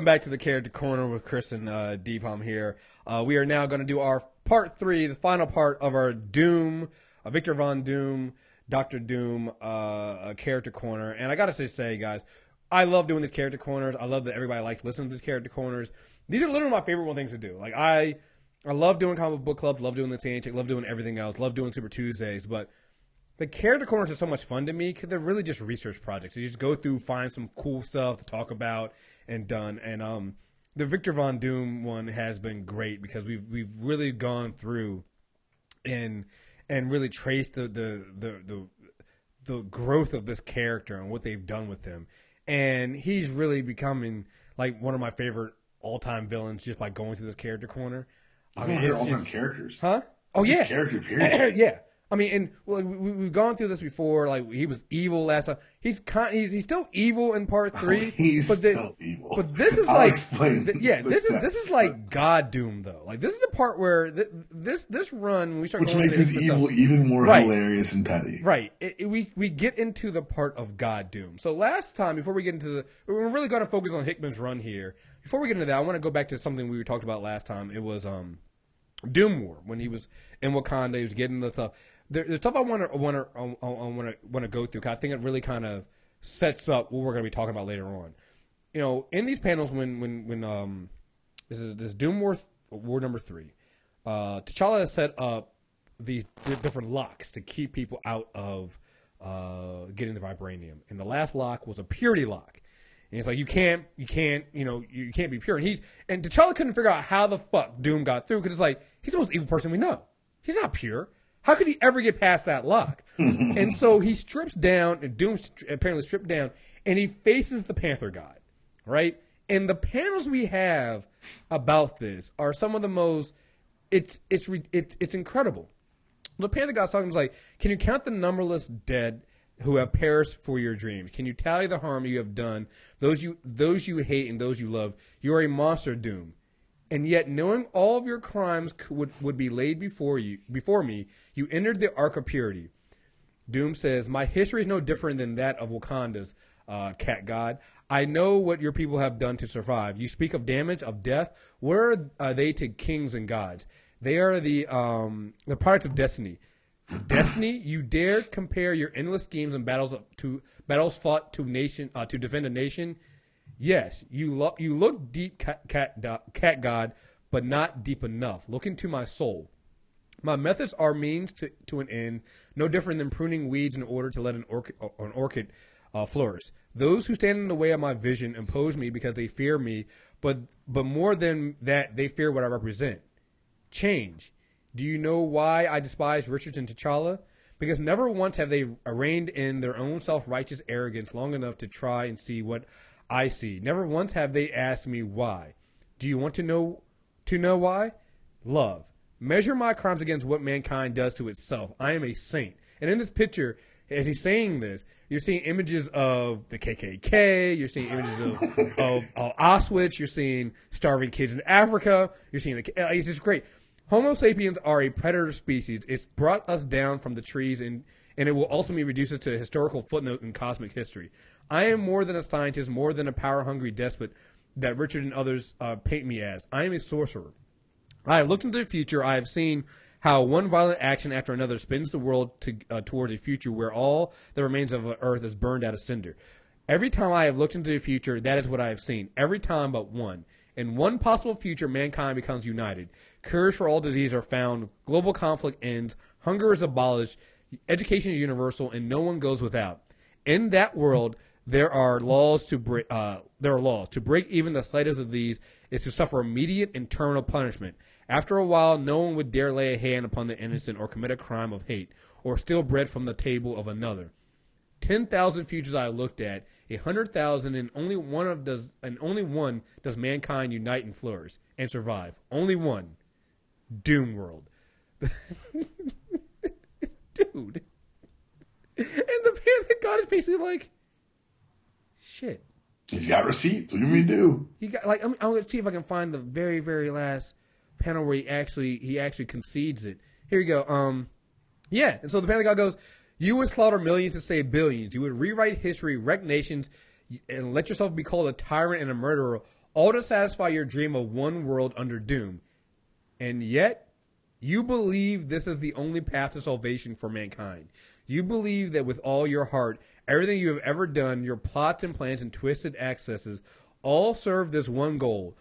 welcome back to the Character Corner with Chris and uh, Deepam here. Uh, we are now going to do our part three, the final part of our Doom, uh, Victor Von Doom, Doctor Doom uh, Character Corner. And I got to say, guys, I love doing these Character Corners. I love that everybody likes listening to these Character Corners. These are literally my favorite one things to do. Like I, I love doing comic book club, love doing the TNT, love doing everything else, love doing Super Tuesdays, but the character corners are so much fun to me because they're really just research projects. You just go through, find some cool stuff to talk about, and done. And um, the Victor Von Doom one has been great because we've we've really gone through and and really traced the the the the, the growth of this character and what they've done with him. And he's really becoming like one of my favorite all time villains just by going through this character corner. I mean, all time characters, huh? Oh yeah, character period. yeah, I mean, and well, we, we've gone through this before. Like he was evil last time. He's con- he's he's still evil in part three. Oh, he's but the, still evil. But this is I'll like, explain th- yeah, this is this is like God Doom though. Like this is the part where th- this this run when we start which makes his evil stuff- even more Right. hilarious and petty. Right. It, it- we we get into the part of God Doom. So last time, before we get into the, we're really going to focus on Hickman's run here. Before we get into that, I want to go back to something we talked about last time. It was um, Doom War when he was in Wakanda. He was getting the stuff. The, the stuff I want to want to want to want to go through. I think it really kind of sets up what we're going to be talking about later on. You know, in these panels, when when when um, this is this Doom War War number three. Uh, T'Challa has set up these di- different locks to keep people out of uh, getting the vibranium. And the last lock was a purity lock. And it's like you can't, you can't, you know, you can't be pure. And he and T'Challa couldn't figure out how the fuck Doom got through because it's like he's the most evil person we know. He's not pure. How could he ever get past that lock? and so he strips down, and Doom apparently stripped down, and he faces the Panther God, right? And the panels we have about this are some of the most. It's it's it's it's incredible. The Panther God's talking was like, can you count the numberless dead who have perished for your dreams? Can you tally the harm you have done? Those you those you hate and those you love. You are a monster, Doom. And yet, knowing all of your crimes would, would be laid before you before me, you entered the Ark of Purity. Doom says, My history is no different than that of Wakanda's, uh, cat god. I know what your people have done to survive. You speak of damage, of death. Where are they to kings and gods? They are the um, the products of destiny. Destiny, you dare compare your endless schemes and battles to battles fought to nation uh, to defend a nation. Yes, you lo- you look deep, cat, cat cat god, but not deep enough. Look into my soul. My methods are means to, to an end, no different than pruning weeds in order to let an orchid, an orchid uh, flourish. Those who stand in the way of my vision oppose me because they fear me, but but more than that, they fear what I represent. Change. Do you know why I despise Richards and T'Challa? Because never once have they reined in their own self-righteous arrogance long enough to try and see what I see. Never once have they asked me why. Do you want to know to know why? Love. Measure my crimes against what mankind does to itself. I am a saint. And in this picture, as he's saying this, you're seeing images of the KKK. You're seeing images of, of, of Auschwitz. You're seeing starving kids in Africa. You're seeing the. uh, It's just great. Homo sapiens are a predator species. It's brought us down from the trees, and and it will ultimately reduce us to a historical footnote in cosmic history. I am more than a scientist, more than a power-hungry despot that Richard and others uh, paint me as. I am a sorcerer. I have looked into the future. I have seen how one violent action after another spins the world to, uh, towards a future where all the remains of Earth is burned out of cinder. Every time I have looked into the future, that is what I have seen. Every time but one. In one possible future, mankind becomes united. Cures for all disease are found. Global conflict ends. Hunger is abolished. Education is universal, and no one goes without. In that world, there are laws to break. Uh, there are laws to break even the slightest of these is to suffer immediate and terminal punishment. After a while, no one would dare lay a hand upon the innocent or commit a crime of hate or steal bread from the table of another. Ten thousand futures I looked at, a hundred thousand, and only one of does and only one does mankind unite and flourish and survive. Only one. Doom World. Dude. And the Panther God is basically like shit. He's got receipts. What do you mean do? He got like I'm, I'm gonna see if I can find the very very last panel where he actually he actually concedes it. Here we go. Um, yeah. And so the Panther God goes, "You would slaughter millions to save billions. You would rewrite history, wreck nations, and let yourself be called a tyrant and a murderer, all to satisfy your dream of one world under Doom. And yet, you believe this is the only path to salvation for mankind. You believe that with all your heart, everything you have ever done, your plots and plans and twisted accesses, all serve this one goal.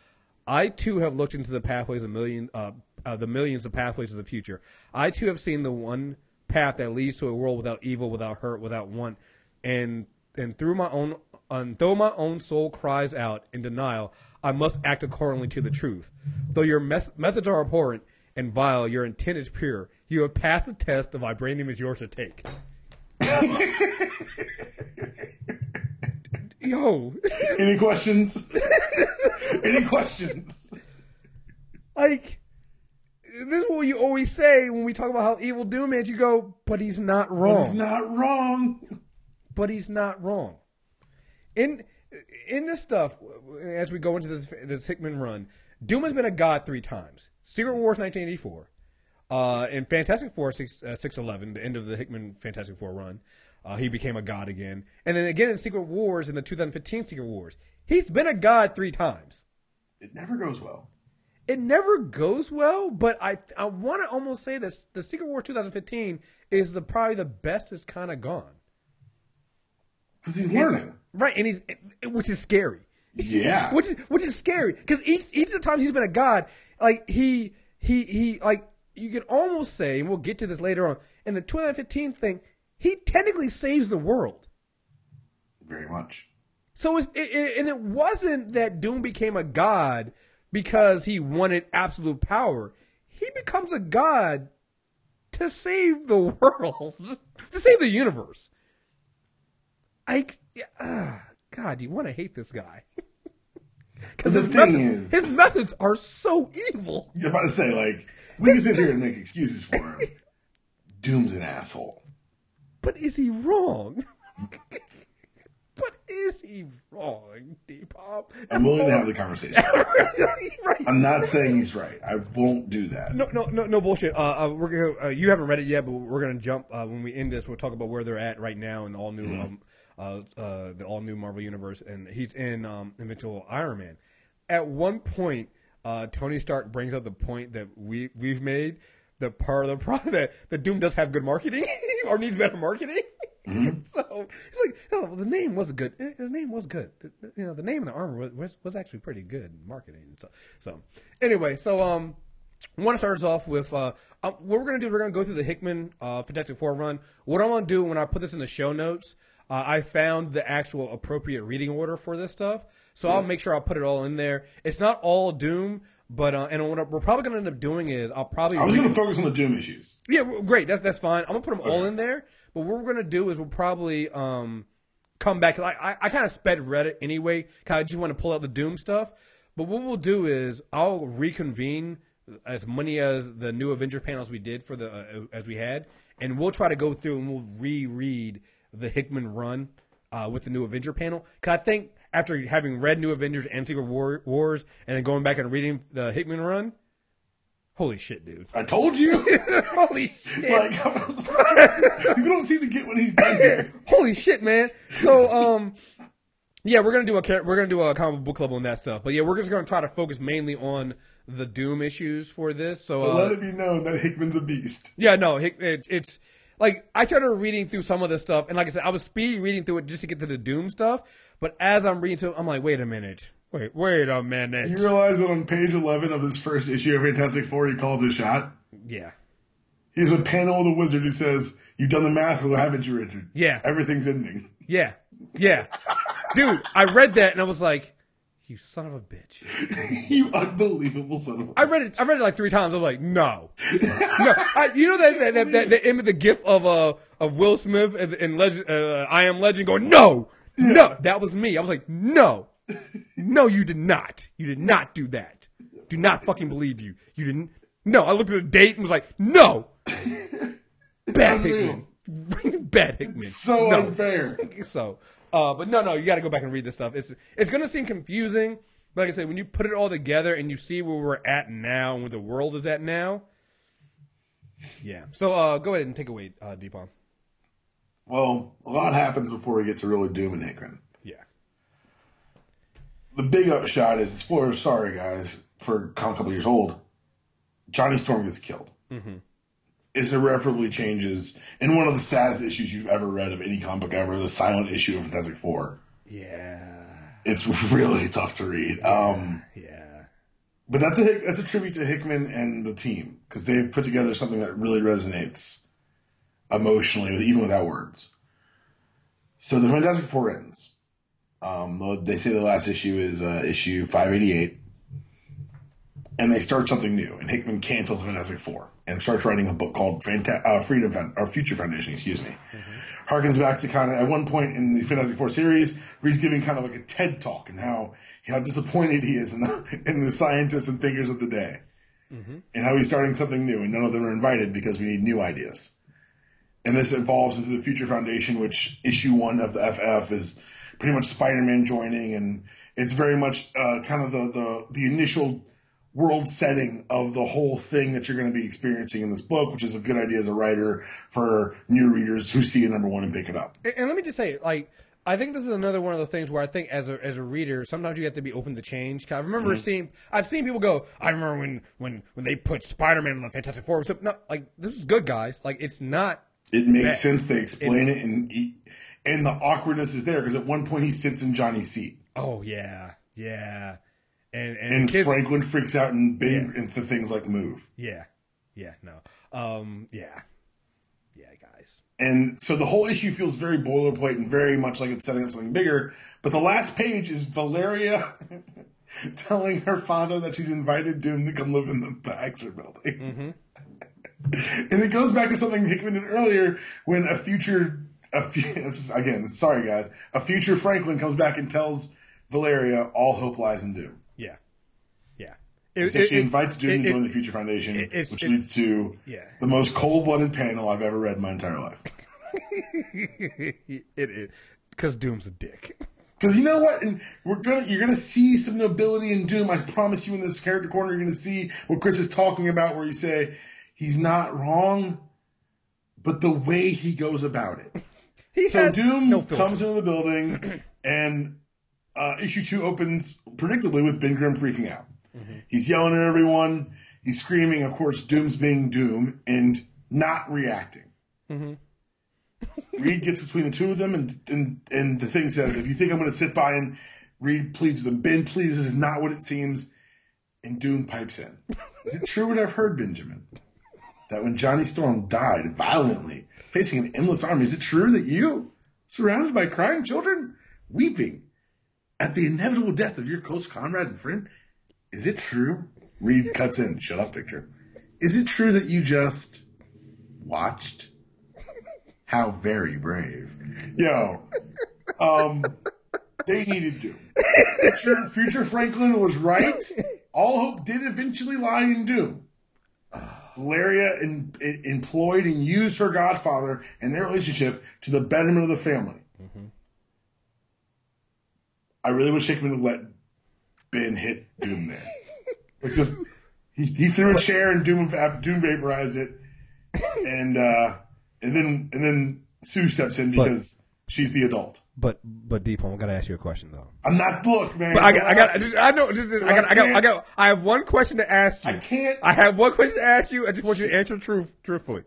I too have looked into the pathways of million, uh, uh, the millions of pathways of the future. I too have seen the one path that leads to a world without evil, without hurt, without want, and and through my own, and though my own soul cries out in denial, I must act accordingly to the truth. Though your mes- methods are abhorrent and vile, your intent is pure. You have passed the test. The vibranium is yours to take. Yo, Any questions? Any questions? like this is what you always say when we talk about how evil Doom is. You go, but he's not wrong. He's not wrong. but he's not wrong. In in this stuff, as we go into this this Hickman run, Doom has been a god three times. Secret Wars 1984, uh, in Fantastic Four 6, uh, 611, the end of the Hickman Fantastic Four run, uh, he became a god again. And then again in Secret Wars in the 2015 Secret Wars, he's been a god three times. It never goes well. It never goes well, but I I want to almost say this: the Secret War 2015 is the probably the best it's kind of gone. Because he's learning. Right, and he's which is scary. Yeah. which is which is scary because each each of the times he's been a god, like he he he like you could almost say, and we'll get to this later on in the 2015 thing, he technically saves the world. Very much. So it's, it, it, and it wasn't that Doom became a god because he wanted absolute power. He becomes a god to save the world, to save the universe. I, uh, God, you want to hate this guy because The his, thing methods- is- his methods are so evil. You're about to say, like, we can sit here and make excuses for him. Doom's an asshole. But is he wrong? but is he wrong, Deepam? I'm willing to have the conversation. right. I'm not saying he's right. I won't do that. No, no, no, no bullshit. Uh, uh, we're gonna. Uh, you haven't read it yet, but we're gonna jump uh, when we end this. We'll talk about where they're at right now in the all new, um, uh, uh, the all new Marvel universe, and he's in um, Invincible Iron Man. At one point, uh, Tony Stark brings up the point that we we've made. The part of the problem that, that Doom does have good marketing or needs better marketing. so he's like, oh, well, the name was good. eh, The name was good. The- you know, the name of the armor was, was, was actually pretty good marketing. So, so anyway, so um, I want to start us off with uh, uh, what we're going to do. We're going to go through the Hickman uh, Fantastic Four run. What I'm going to do when I put this in the show notes, uh, I found the actual appropriate reading order for this stuff. So I'll make sure I'll put it all in there. It's not all Doom, but uh, and what we're probably going to end up doing is I'll probably I was going to focus on the Doom issues. yeah, great. That's that's fine. I'm gonna put them all in there. But what we're gonna do is we'll probably um come back. I I, I kind of sped Reddit anyway. Kind of just want to pull out the Doom stuff. But what we'll do is I'll reconvene as many as the new Avenger panels we did for the uh, as we had, and we'll try to go through and we'll reread the Hickman run uh, with the new Avenger panel. Cause I think after having read New Avengers and Secret War, Wars, and then going back and reading the Hickman run, holy shit, dude! I told you. holy shit! like, you don't seem to get what he's done here. Holy shit, man! So, um, yeah, we're gonna do a we're gonna do a comic book club on that stuff. But yeah, we're just gonna try to focus mainly on the Doom issues for this. So, But uh, let it be known that Hickman's a beast. yeah, no, it, it, it's like I started reading through some of this stuff, and like I said, I was speed reading through it just to get to the Doom stuff. But as I'm reading through, it, I'm like, wait a minute, wait, wait a minute, You realize that on page 11 of his first issue of Fantastic Four, he calls a shot? yeah, He has a panel of the wizard who says, You've done the math, well, haven't you, Richard? Yeah. Everything's ending. yeah, yeah, dude, I read that and I was like, you son of a bitch. you unbelievable son of a. I read it. I read it like three times. I'm like, no, no. I, you know that that that, that, that image, the gif of uh of Will Smith in, in Legend, uh, I Am Legend, going, no, no. That was me. I was like, no, no, you did not. You did not do that. Do not fucking believe you. You didn't. No, I looked at the date and was like, no. Bad Hickman. Bad Hickman. So no. unfair. So, uh, but no, no, you got to go back and read this stuff. It's it's gonna seem confusing, but like I said, when you put it all together and you see where we're at now and where the world is at now, yeah. So, uh, go ahead and take away, uh, Deepam. Well, a lot happens before we get to really Doom and Hickman. Yeah. the big upshot is spoiler. Sorry, guys, for a couple years old. Johnny Storm gets killed. Mm-hmm. It's irreparably changes in one of the saddest issues you've ever read of any comic book ever, the silent issue of Fantastic Four. Yeah. It's really tough to read. Um, Yeah. but that's a that's a tribute to Hickman and the team because they've put together something that really resonates emotionally, even without words. So the Fantastic Four ends. Um, they say the last issue is uh, issue 588, and they start something new. And Hickman cancels Fantastic Four and starts writing a book called Fanta- uh, Freedom Found- or Future Foundation. Excuse me. Harkens back to kind of at one point in the Fantastic Four series where he's giving kind of like a TED talk and how how disappointed he is in the, in the scientists and thinkers of the day, and how he's starting something new, and none of them are invited because we need new ideas. And this evolves into the Future Foundation, which issue one of the FF is pretty much Spider-Man joining, and it's very much uh, kind of the, the the initial world setting of the whole thing that you're going to be experiencing in this book, which is a good idea as a writer for new readers who see a number one and pick it up. And, and let me just say, like, I think this is another one of the things where I think as a as a reader, sometimes you have to be open to change. I remember Mm-hmm. seeing, I've seen people go, I remember when when when they put Spider Man in the Fantastic Four. So, no, like this is good, guys. Like it's not. It makes sense. They explain it, and he, and the awkwardness is there because at one point he sits in Johnny's seat, Oh yeah, yeah, and and, and kids, Franklin freaks out and big into things like move. yeah, yeah, no, um, yeah, yeah, guys. And so the whole issue feels very boilerplate and very much like it's setting up something bigger. But the last page is Valeria telling her father that she's invited Doom to come live in the Baxter building. and it goes back to something Hickman did earlier when a future, a is- again, sorry guys, a future Franklin comes back and tells Valeria all hope lies in Doom. It, So it- she invites Doom it- to join the Future Foundation, which leads to Yeah. the most cold-blooded panel I've ever read in my entire life. it is because Doom's a dick. Because you know what, and we're gonna you're gonna see some nobility in Doom. I promise you, in this character corner, you're gonna see what Chris is talking about, where you say he's not wrong, but the way he goes about it. He So Doom no comes into the building, and uh, issue two opens predictably with Ben Grimm freaking out. He's yelling at everyone. He's screaming. Of course, Doom's being Doom and not reacting. Mm-hmm. Reed gets between the two of them, and and and the thing says, "If you think I'm going to sit by and Reed pleads with him, Ben, please, this is not what it seems." And Doom pipes in. Is it true what I've heard, Benjamin? That when Johnny Storm died violently, facing an endless army, is it true that you, surrounded by crying children, weeping at the inevitable death of your close comrade and friend, is it true? Reed cuts in. Shut up, Victor. Is it true that you just watched? How very brave. Yo, um, they needed Doom. Future, future Franklin was right. All hope did eventually lie in Doom. Valeria in, in- employed and used her godfather and their relationship to the betterment of the family. I really wish Hickman would let Ben hit Doom there. Like just he, he threw a chair and Doom Doom vaporized it, and uh, and then and then Sue steps in because she's the adult. But but Deep, I gotta ask you a question though. I'm not look, man. But I got, I got, I, just, I know, just, I got, I got, I got, I have one question to ask you. I can't. I have one question to ask you. I just want you to answer truth, truthfully.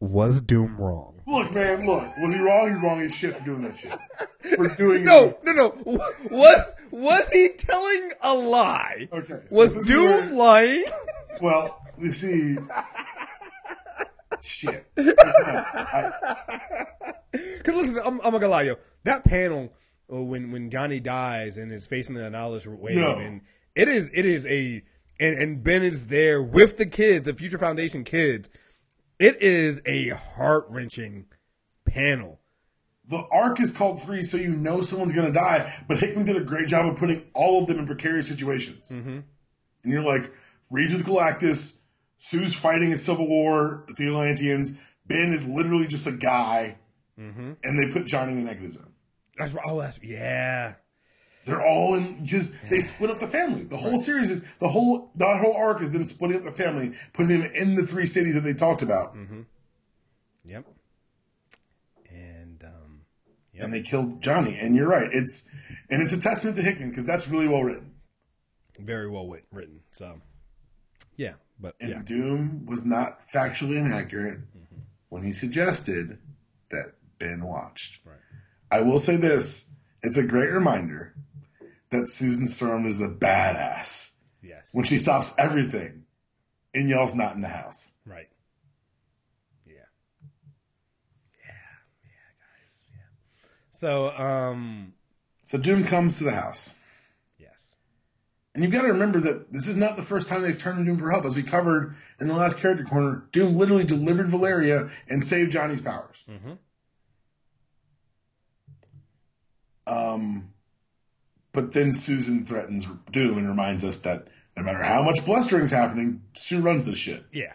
Was Doom wrong? Look, man, look. Was he wrong? He's wrong as shit for doing that shit. For doing No, no, no. Was was he telling a lie? Okay, so Was Doom where- lying? Well, you see, shit. Because listen, I'm, I'm not gonna lie, yo. That panel uh, when when Johnny dies and is facing the Annihilus wave, No. and it is it is a and, and Ben is there with the kids, the Future Foundation kids. It is a heart wrenching panel. the arc is called three, so you know someone's gonna die. But Hickman did a great job of putting all of them in precarious situations. Mm-hmm. And you're like, Reed's with Galactus, Sue's fighting a civil war with the Atlanteans. Ben is literally just a guy, and they put Johnny in the negative zone. That's right. Oh, that's yeah. They're all in because they split up the family. The whole series is the whole that whole arc is them splitting up the family, putting them in the three cities that they talked about. Yep. And um, and they killed Johnny. And you're right. It's and it's a testament to Hickman because that's really well written. Very well wit- written. So, yeah, but And yeah, Doom was not factually inaccurate when he suggested that Ben watched. Right. I will say this: it's a great reminder that Susan Storm is the badass yes, when she stops everything and yells, "Not in the house." right. Yeah, yeah, yeah, guys, yeah. So, um, So Doom comes to the house. yes, And you've got to remember that this is not the first time they've turned to Doom for help. As we covered in the last character corner, Doom literally delivered Valeria and saved Johnny's powers. mm-hmm. Um, but then Susan threatens Doom and reminds us that no matter how much blustering's happening, Sue runs this shit. yeah,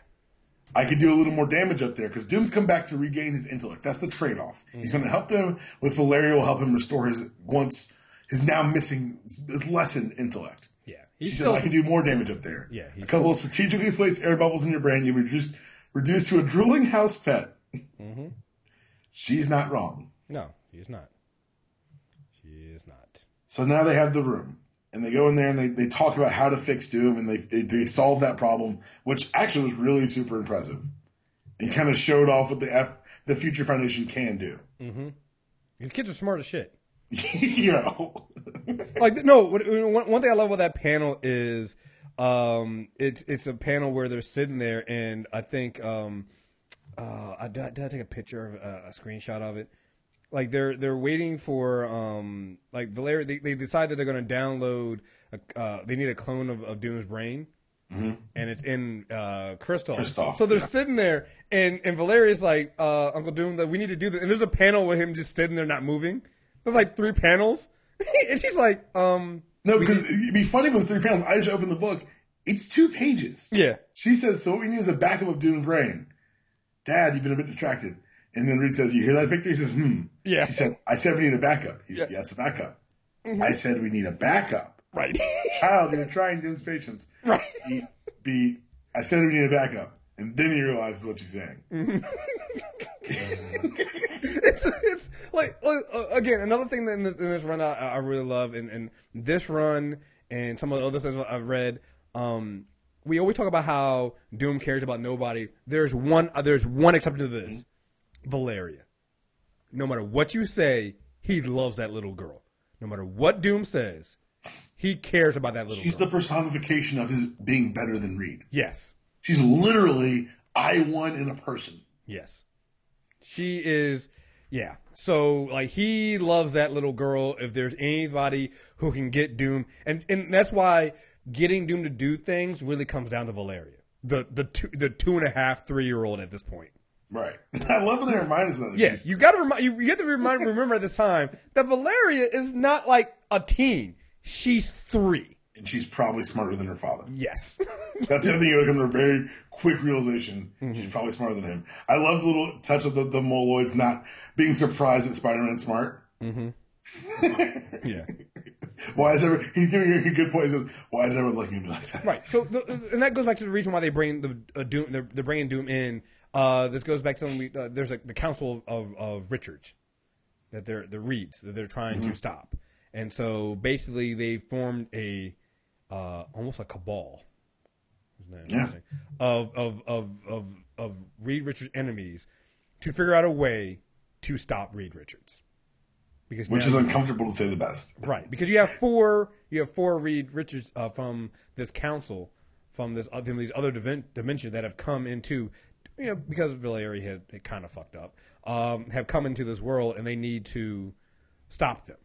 I could do a little more damage up there because Doom's come back to regain his intellect. That's the trade off. He's going to help them with Valeria, will help him restore his once his now missing his lessened intellect. yeah. She He's says, I can do more damage up there. Yeah, he's A couple of strategically placed air bubbles in your brain, you reduce reduced to a drooling house pet. Mhm. She's not wrong. no, he's not. She is not. So now they have the room. And they go in there and they, they talk about how to fix Doom and they, they, they solve that problem, which actually was really super impressive. And kind of showed off what the F the Future Foundation can do. Mm-hmm. These kids are smart as shit. you know. like no what- one, one thing i love about that panel is um it's it's a panel where they're sitting there and i think um uh i did, did i take a picture of uh, a screenshot of it like they're they're waiting for um like valeria they, they decide that they're going to download a, uh they need a clone of, of doom's brain and it's in uh crystal Kristoff, so they're yeah. sitting there and and valeria's like uh uncle doom that we need to do this and there's a panel with him just sitting there not moving there's like three panels and she's like um no, because it'd be funny with three panels. I just opened the book. It's two pages. yeah She says, so what we need is a backup of Doom's brain. Dad, you've been a bit distracted. And then Reed says, you hear that, Victor? He says, hmm. Yeah. She said, I said we need a backup. He said, Yeah. yes, a backup. I said we need a backup. right Child, you're trying to Doom's patience. right He, B, I said we need a backup. And then he realizes what she's saying. it's, it's like like, uh, again another thing that in this, in this run I, I really love and, and this run and some of the other things I've read. Um, we always talk about how Doom cares about nobody. There's one. Uh, there's one exception to this, Valeria. No matter what you say, he loves that little girl. No matter what Doom says, he cares about that little She's girl. the personification of his being better than Reed. yes, She's literally I one in a person. Yes. She is yeah. So like he loves that little girl if there's anybody who can get Doom and and that's why getting Doom to do things really comes down to Valeria. The the two the two and a half, three year old at this point. Right. I love when they remind us of that. Yes, you gotta remind you, you have to remind remember at this time that Valeria is not like a teen. She's three. And she's probably smarter than her father. Yes. That's the other thing you come to a very quick realization. Mm-hmm. She's probably smarter than him. I love the little touch of the, the Moloids not being surprised that Spider Man's smart. Mm-hmm. yeah. Why is everyone, he's giving you a good point. He says, Why is everyone looking at me like that? Right. So, the, and that goes back to the reason why they bring the uh, Doom. They're, they're bringing Doom in. Uh, this goes back to something we, uh, there's a, the Council of, of Richards that they're the Reeds that they're trying to stop, and so basically they formed a uh, almost a cabal. Isn't that Yeah. Of of of of of Reed Richards enemies to figure out a way to stop Reed Richards. Because Which is uncomfortable to say the best. Right, because you have four, you have four Reed Richards uh, from this council, from this uh, from these other dimension that have come into, you know, because Valeria had, had kind of fucked up, um, have come into this world and they need to stop them.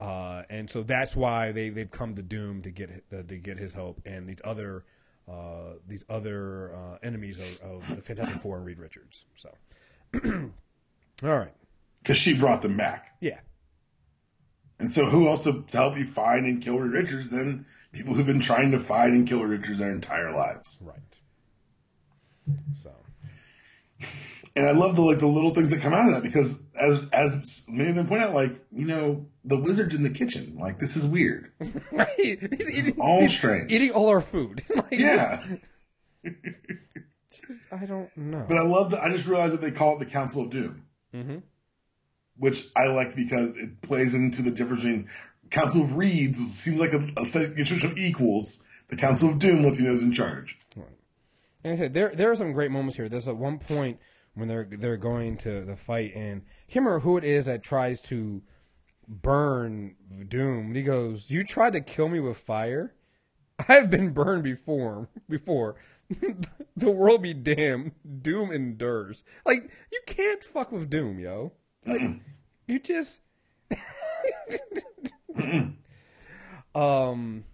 Uh, and so that's why they they've come to Doom to get uh, to get his help, and these other uh, these other uh, enemies of, of the Fantastic Four and Reed Richards. So, all right, Because she brought them back. yeah, And so who else to, to help you find and kill Reed Richards than people who've been trying to find and kill Reed Richards their entire lives? right. So. And I love the like the little things that come out of that because as as many of them point out, like, you know, the wizard's in the kitchen. Like this is weird. Right. He's eating, All strange. eating all our food. Like, Yeah. I don't know. But I love that I just realized that they call it the Council of Doom. mm-hmm. which I like because it plays into the difference between Council of Reeds which seems like a, a situation of equals. The Council of Doom lets you know who's in charge. And I said there there are some great moments here. There's at one point when they're they're going to the fight, and I can't remember who it is that tries to burn Doom. He goes, "You tried to kill me with fire. I've been burned before. Before the world be damned. Doom endures. Like you can't fuck with Doom, yo. Like you just." um,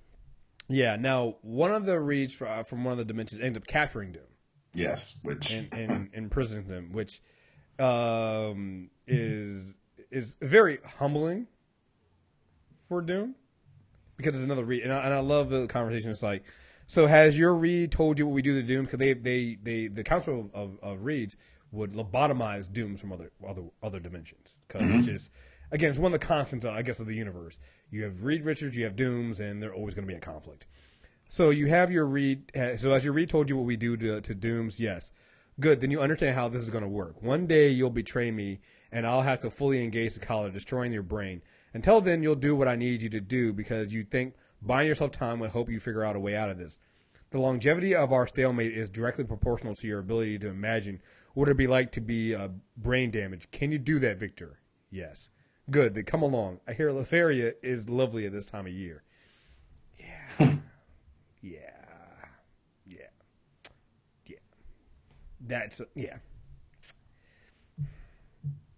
yeah. Now one of the Reeds from, uh, from one of the dimensions ends up capturing Doom Yes, which and, and imprisoning him, which um, is is very humbling for Doom because it's another Reed, and I, and I love the conversation. It's like, so has your Reed told you what we do to Doom? Because they, they they the council of, of, of Reeds would lobotomize Dooms from other other other dimensions because it's just again it's one of the constants I guess of the universe. You have Reed Richards, you have Dooms, and they're always going to be in conflict. So you have your Reed. So as your Reed told you what we do to, to Dooms, yes, good. Then you understand how this is going to work. One day you'll betray me, and I'll have to fully engage the collar, destroying your brain. Until then, you'll do what I need you to do because you think buying yourself time will help you figure out a way out of this. The longevity of our stalemate is directly proportional to your ability to imagine what it'd be like to be uh, brain damaged. Can you do that, Victor? Yes. Good. they come along. I hear Latveria is lovely at this time of year. Yeah. yeah. Yeah. Yeah. That's yeah.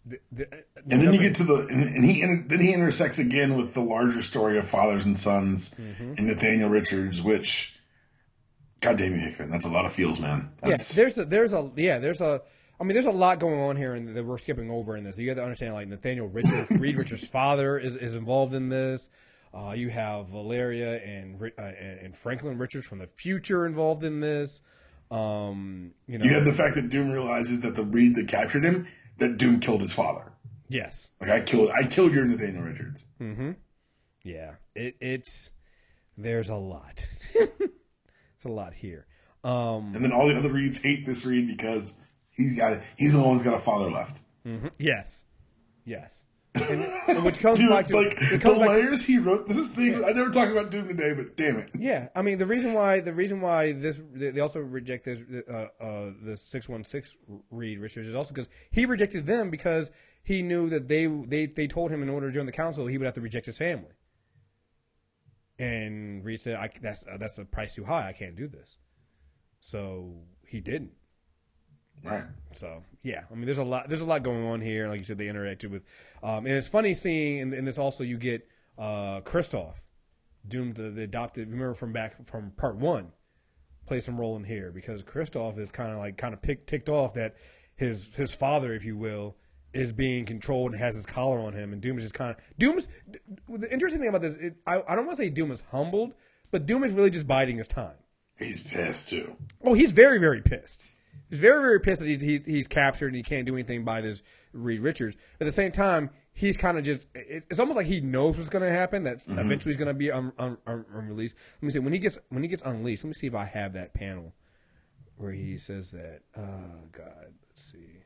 The, the, and then you get to the and, and he and then he intersects again with the larger story of fathers and sons Mm-hmm. and Nathaniel Richards, which God damn you, Hickman, that's a lot of feels, man. That's, yeah, there's a there's a yeah, there's a I mean, there's a lot going on here, and that we're skipping over in this. You got to understand, like Nathaniel Richards, Reed Richards' father is, is involved in this. Uh, you have Valeria and, uh, and Franklin Richards from the future involved in this. Um, you know, you have the fact that Doom realizes that the Reed that captured him, that Doom killed his father. yes, Like I killed, I killed your Nathaniel Richards. Mm-hmm. Yeah, it it's there's a lot. it's a lot here. Um, And then all the other Reeds hate this Reed because he's got, he's the one who's got a father left. yes, yes, and, and which comes Dude, back to like the back to- layers he wrote. This is things I never talked about Doom today, but damn it. Yeah, I mean the reason why the reason why this they they also reject this uh, uh, the six one six Reed Richards is also because he rejected them because he knew that they they they told him in order to join the council he would have to reject his family, and Reed said I, that's uh, that's a price too high I can't do this, so he didn't. Right. So yeah, I mean, there's a lot. There's a lot going on here. Like you said, they interacted with, um, and it's funny seeing. In, in this also, you get uh, Kristoff, Doom, the, the adopted. Remember from back from part one, play some role in here because Kristoff is kind of like kind of ticked off that his his father, if you will, is being controlled and has his collar on him, and Doom is just kind of Doom's. The interesting thing about this, it, I, I don't want to say Doom is humbled, but Doom is really just biding his time. He's pissed too. Oh, he's very, very pissed. He's very, very pissed that he's, he, he's captured and he can't do anything by this Reed Richards. At the same time, he's kind of just, it, it's almost like he knows what's going to happen, that eventually he's going to be un, un, un, unreleased. Let me see, when he gets, when he gets unleashed, let me see if I have that panel where he says that, oh, God, let's see.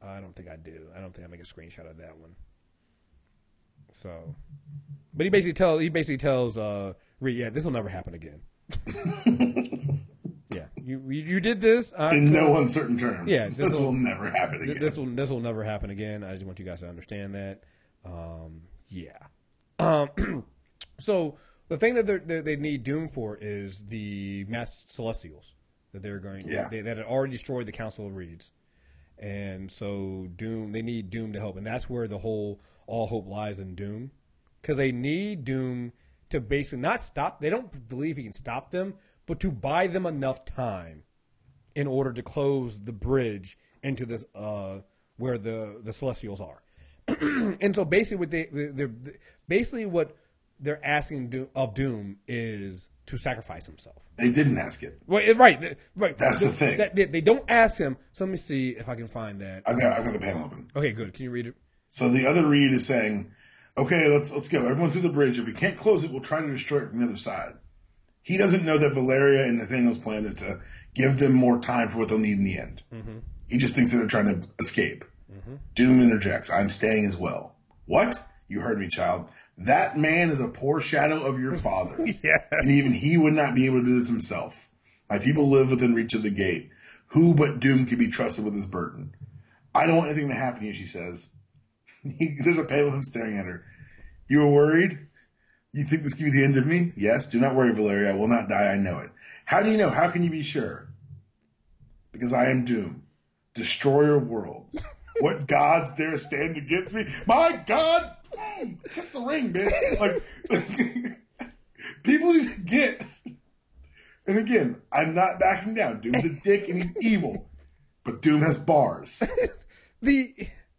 I don't think I do. I don't think I make a screenshot of that one. So, but he basically tells, he basically tells, uh, Reed, yeah, this will never happen again. you, you did this. I'm In no uncertain terms. Yeah, this, will, will- never happen again. This will this will never happen again. I just want you guys to understand that. Um, yeah. Um, so the thing that they're, they they need Doom for is the mass Celestials that they're going Yeah. they, that had already destroyed the Council of Reeds, and so Doom they need Doom to help, and that's where the whole all hope lies in Doom, because they need Doom to basically not stop. They don't believe he can stop them, but to buy them enough time in order to close the bridge into this uh, where the the Celestials are. and so basically, what they they're basically what they're asking of Doom is to sacrifice himself. they didn't ask it. Right, right, right. That's the thing. That- they, they don't ask him. So let me see if I can find that. I've got, I've got the panel open. Okay, good. Can you read it? So the other Reed is saying, "Okay, let's let's go. Everyone through the bridge. If we can't close it, we'll try to destroy it from the other side." He doesn't know that Valeria and Nathaniel's plan is to give them more time for what they'll need in the end. Mm-hmm. He just thinks that they're trying to escape. Doom interjects, I'm staying as well. What? You heard me, child. That man is a poor shadow of your father. Yes. And even he would not be able to do this himself. My people live within reach of the gate. Who but Doom could be trusted with his burden? I don't want anything to happen to you, she says. He, there's a panel of him staring at her. You were worried? You think this could be the end of me? Yes. Do not worry, Valeria. I will not die. I know it. How do you know? How can you be sure? Because I am Doom, destroyer of worlds. What gods dare stand against me? My God! Kiss the ring, bitch. Like, people need to get. And again, I'm not backing down. Doom's a dick and he's evil. But Doom has bars. The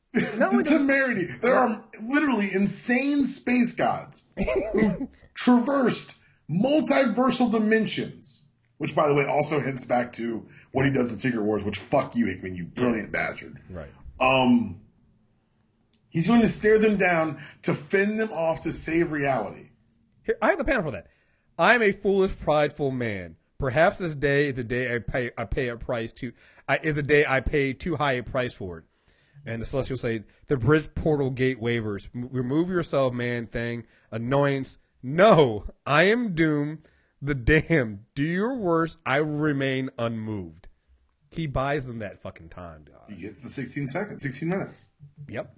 the temerity. There are literally insane space gods who traversed multiversal dimensions. Which, by the way, also hints back to what he does in Secret Wars. Which, fuck you, Hickman, you brilliant bastard. right. Um, he's going to stare them down to fend them off to save reality. Here, I have the panel for that. I am a foolish, prideful man. Perhaps this day is the day I pay I pay a price to I is the day I pay too high a price for it. And the celestial say, the bridge portal gate wavers. M- remove yourself, man thing. Annoyance. No, I am doomed. The damn. Do your worst. I remain unmoved. He buys them that fucking time, dog. He gets the 16 seconds, 16 minutes. Yep.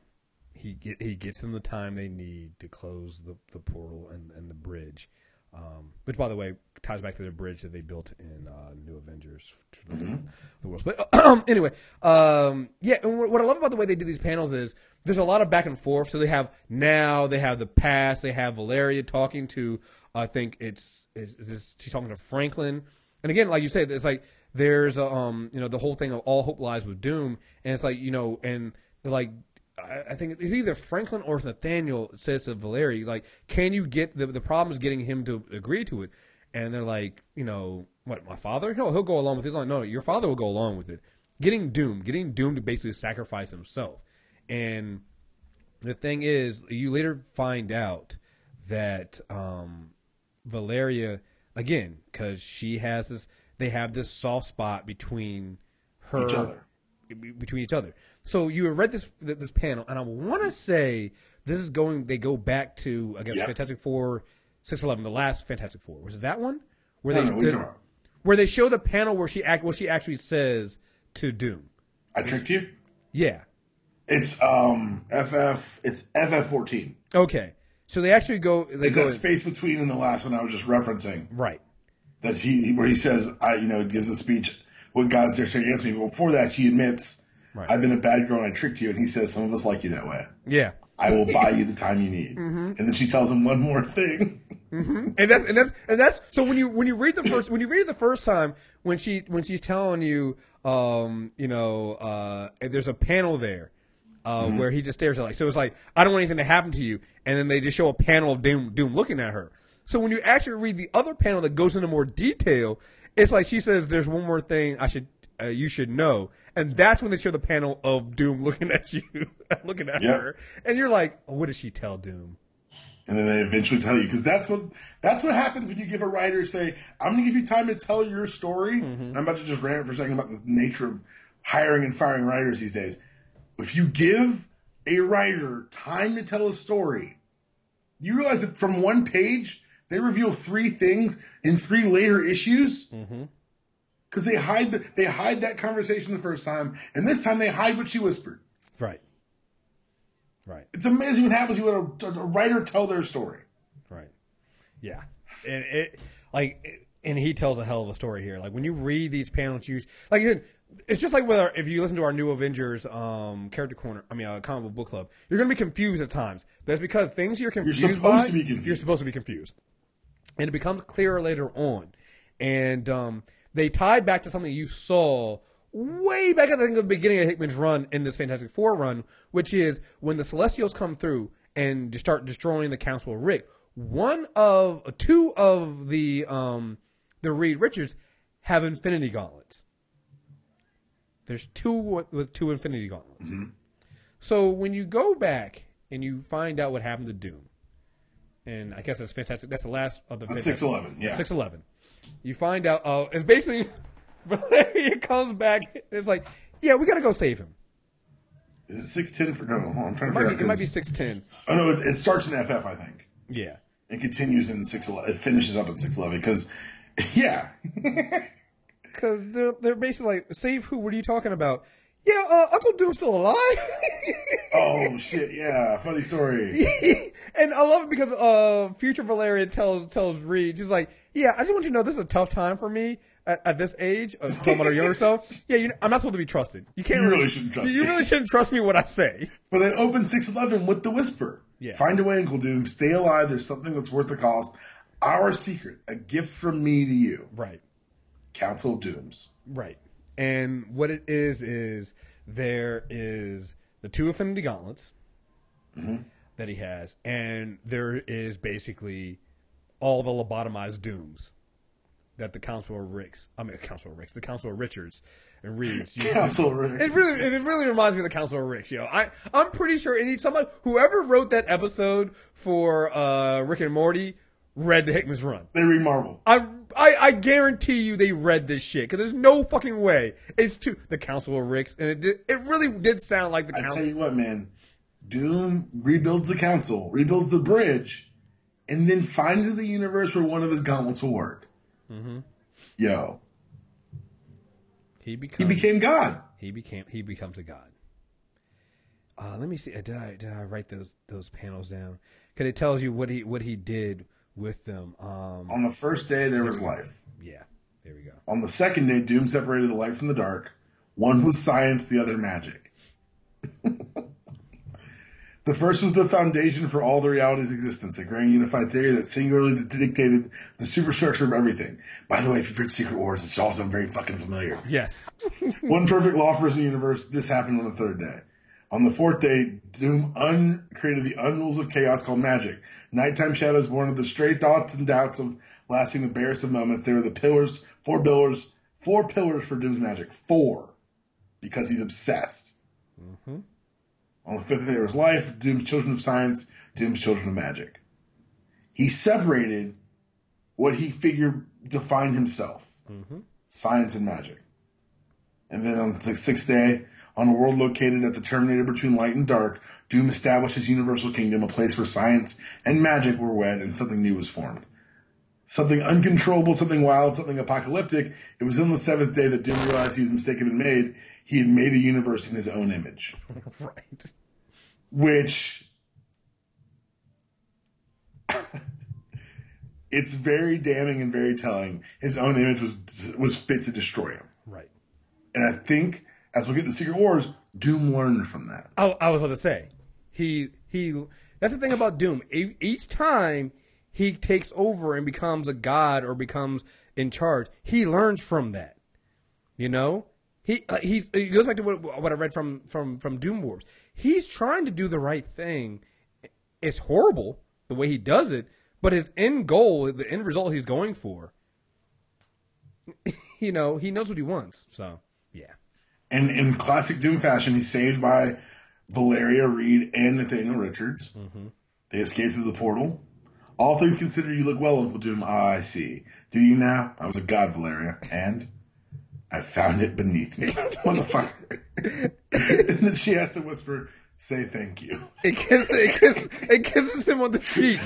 He get he gets them the time they need to close the, the portal and, and the bridge. Um, which, by the way, ties back to the bridge that they built in uh, New Avengers, to the, the world. But anyway, um, yeah. And what what I love about the way they do these panels is there's a lot of back and forth. So they have now, they have the past, they have Valeria talking to, I think it's is, is this, she's talking to Franklin, and again, like you said, it's like there's a, um you know the whole thing of all hope lies with Doom, and it's like you know, and like I think it's either Franklin or Nathaniel says to Valerie, like, can you get the the problem is getting him to agree to it? And they're like, you know, what, my father? No, he'll go along with it. Like, no, your father will go along with it. Getting doomed, getting doomed to basically sacrifice himself. And the thing is, you later find out that um, Valeria, again, because she has this, they have this soft spot between her Each other. be- between each other. So you have read this this panel, and I want to say this is going. They go back to I guess Yep. Fantastic Four, six eleven, the last Fantastic Four. Was it that one where No, they no, what are you the- where they show the panel where she act what she actually says to Doom? I tricked you? Yeah. It's um FF. It's FF fourteen. Okay. So they actually go. They Is go that space between in the last one I was just referencing? right. That he where he says I you know gives a speech. What God's there saying against me? But before that, she admits Right. I've been a bad girl and I tricked you. And he says some of us like you that way. Yeah. I will buy you the time you need. And then she tells him one more thing. and that's and that's and that's so when you when you read the first when you read it the first time when she when she's telling you um you know uh there's a panel there uh where he just stares at like so it's like I don't want anything to happen to you and then they just show a panel of Doom Doom looking at her so when you actually read the other panel that goes into more detail it's like she says there's one more thing I should uh, you should know and that's when they show the panel of Doom looking at you looking at her and you're like oh, what does she tell Doom And then they eventually tell you because that's what that's what happens when you give a writer say, "I'm going to give you time to tell your story." And I'm about to just rant for a second about the nature of hiring and firing writers these days. If you give a writer time to tell a story, you realize that from one page they reveal three things in three later issues. Because they hide the, they hide that conversation the first time, and this time they hide what she whispered. right right It's amazing what happens when a, a writer tell their story. Right. Yeah. And it like it- and he tells a hell of a story here. Like when you read these panels, you like it's just like with our, if you listen to our new Avengers um character corner, I mean, uh, comic book book club, you're gonna be confused at times. That's because things you're confused supposed by, to be confused. you're supposed to be confused, and it becomes clearer later on. And um, they tied back to something you saw way back at the beginning of Hickman's run in this Fantastic Four run, which is when the Celestials come through and just start destroying the Council of Rick. One of two of the um, the Reed Richards have Infinity Gauntlets. There's two with, two Infinity Gauntlets. So when you go back and you find out what happened to Doom, and I guess that's fantastic. That's the last of the Fantastic- 6'11", yeah. 6'11". You find out. Uh, it's basically Valeria comes back. And it's like, yeah, we got to go save him. Is it six ten for no? I'm trying to figure be, it might be six ten. Oh no, it, it starts in FF, I think, Yeah. It continues in six eleven. It finishes up in six eleven because, yeah, Because they're they're basically like, save who? What are you talking about? Yeah, uh, Uncle Doom's still alive. oh shit, yeah, funny story. and I love it because uh, future Valeria tells tells Reed, she's like, "Yeah, I just want you to know this is a tough time for me at, at this age." Uh, talking about her younger so Yeah, you, I'm not supposed to be trusted. You can't You really, really shouldn't trust me. You me. really shouldn't trust me what I say. But they open six eleven with the whisper. Yeah. Find a way, Uncle Doom. Stay alive. There's something that's worth the cost. Our secret, a gift from me to you. Right. Council of Dooms. Right. And what it is is there is the two Infinity Gauntlets that he has, and there is basically all the lobotomized Dooms that the Council of Ricks, I mean, Council of Ricks, the Council of Richards and Reeds. Council of Ricks. It really, it really reminds me of the Council of Ricks, yo. I, I'm pretty sure any somebody, whoever wrote that episode for uh, Rick and Morty, read the Hickman's Run. They read Marvel. I, I, I guarantee you they read this shit because there's no fucking way it's to the Council of Ricks, and it did, it really did sound like the I tell Council. you what, man. Doom rebuilds the council, rebuilds the bridge, and then finds the universe where one of his gauntlets will work. Mm-hmm. Yo, He he became God. he became he becomes a god. Uh, let me see. Did I did I write those those panels down? Because it tells you what he what he did with them. Um, On the first day, there was life. yeah, there we go. On the second day, Doom separated the light from the dark. One was science, the other magic. the first was the foundation for all the realities' existence, a grand unified theory that singularly dictated the superstructure of everything. By the way, if you've read Secret Wars, it's all sound very fucking familiar. Yes, One perfect law for the universe. This happened on the third day. On the fourth day, Doom un- created the unrules of chaos called magic. Nighttime shadows born of the stray thoughts and doubts of lasting the barest of moments. They were the pillars, four pillars, four pillars for Doom's magic. Four. Because he's obsessed. Mm-hmm. On the fifth day of his life, Doom's children of science, Doom's children of magic. He separated what he figured defined himself. Mm-hmm. Science and magic. And then on the sixth day, on a world located at the terminator between light and dark, Doom established his universal kingdom, a place where science and magic were wed and something new was formed. Something uncontrollable, something wild, something apocalyptic. It was on the seventh day that Doom realized his mistake had been made. He had made a universe in his own image, right. which it's very damning and very telling. His own image was was fit to destroy him. Right. And I think as we get to Secret Wars, Doom learned from that. I, I was going to say he he. That's the thing about Doom. Each time he takes over and becomes a god or becomes in charge, he learns from that. You know, he uh, he goes back to what, what I read from from from Doom Wars. He's trying to do the right thing. It's horrible the way he does it, but his end goal, the end result he's going for, you know, he knows what he wants. So And in classic Doom fashion, he's saved by Valeria Reed and Nathaniel Richards. They escape through the portal. All things considered, you look well, Uncle Doom. Ah, I see. Do you now? I was a god, Valeria, and I found it beneath me. Motherfucker. and then she has to whisper, say thank you. it kisses it, kisses, it kisses him on the cheek.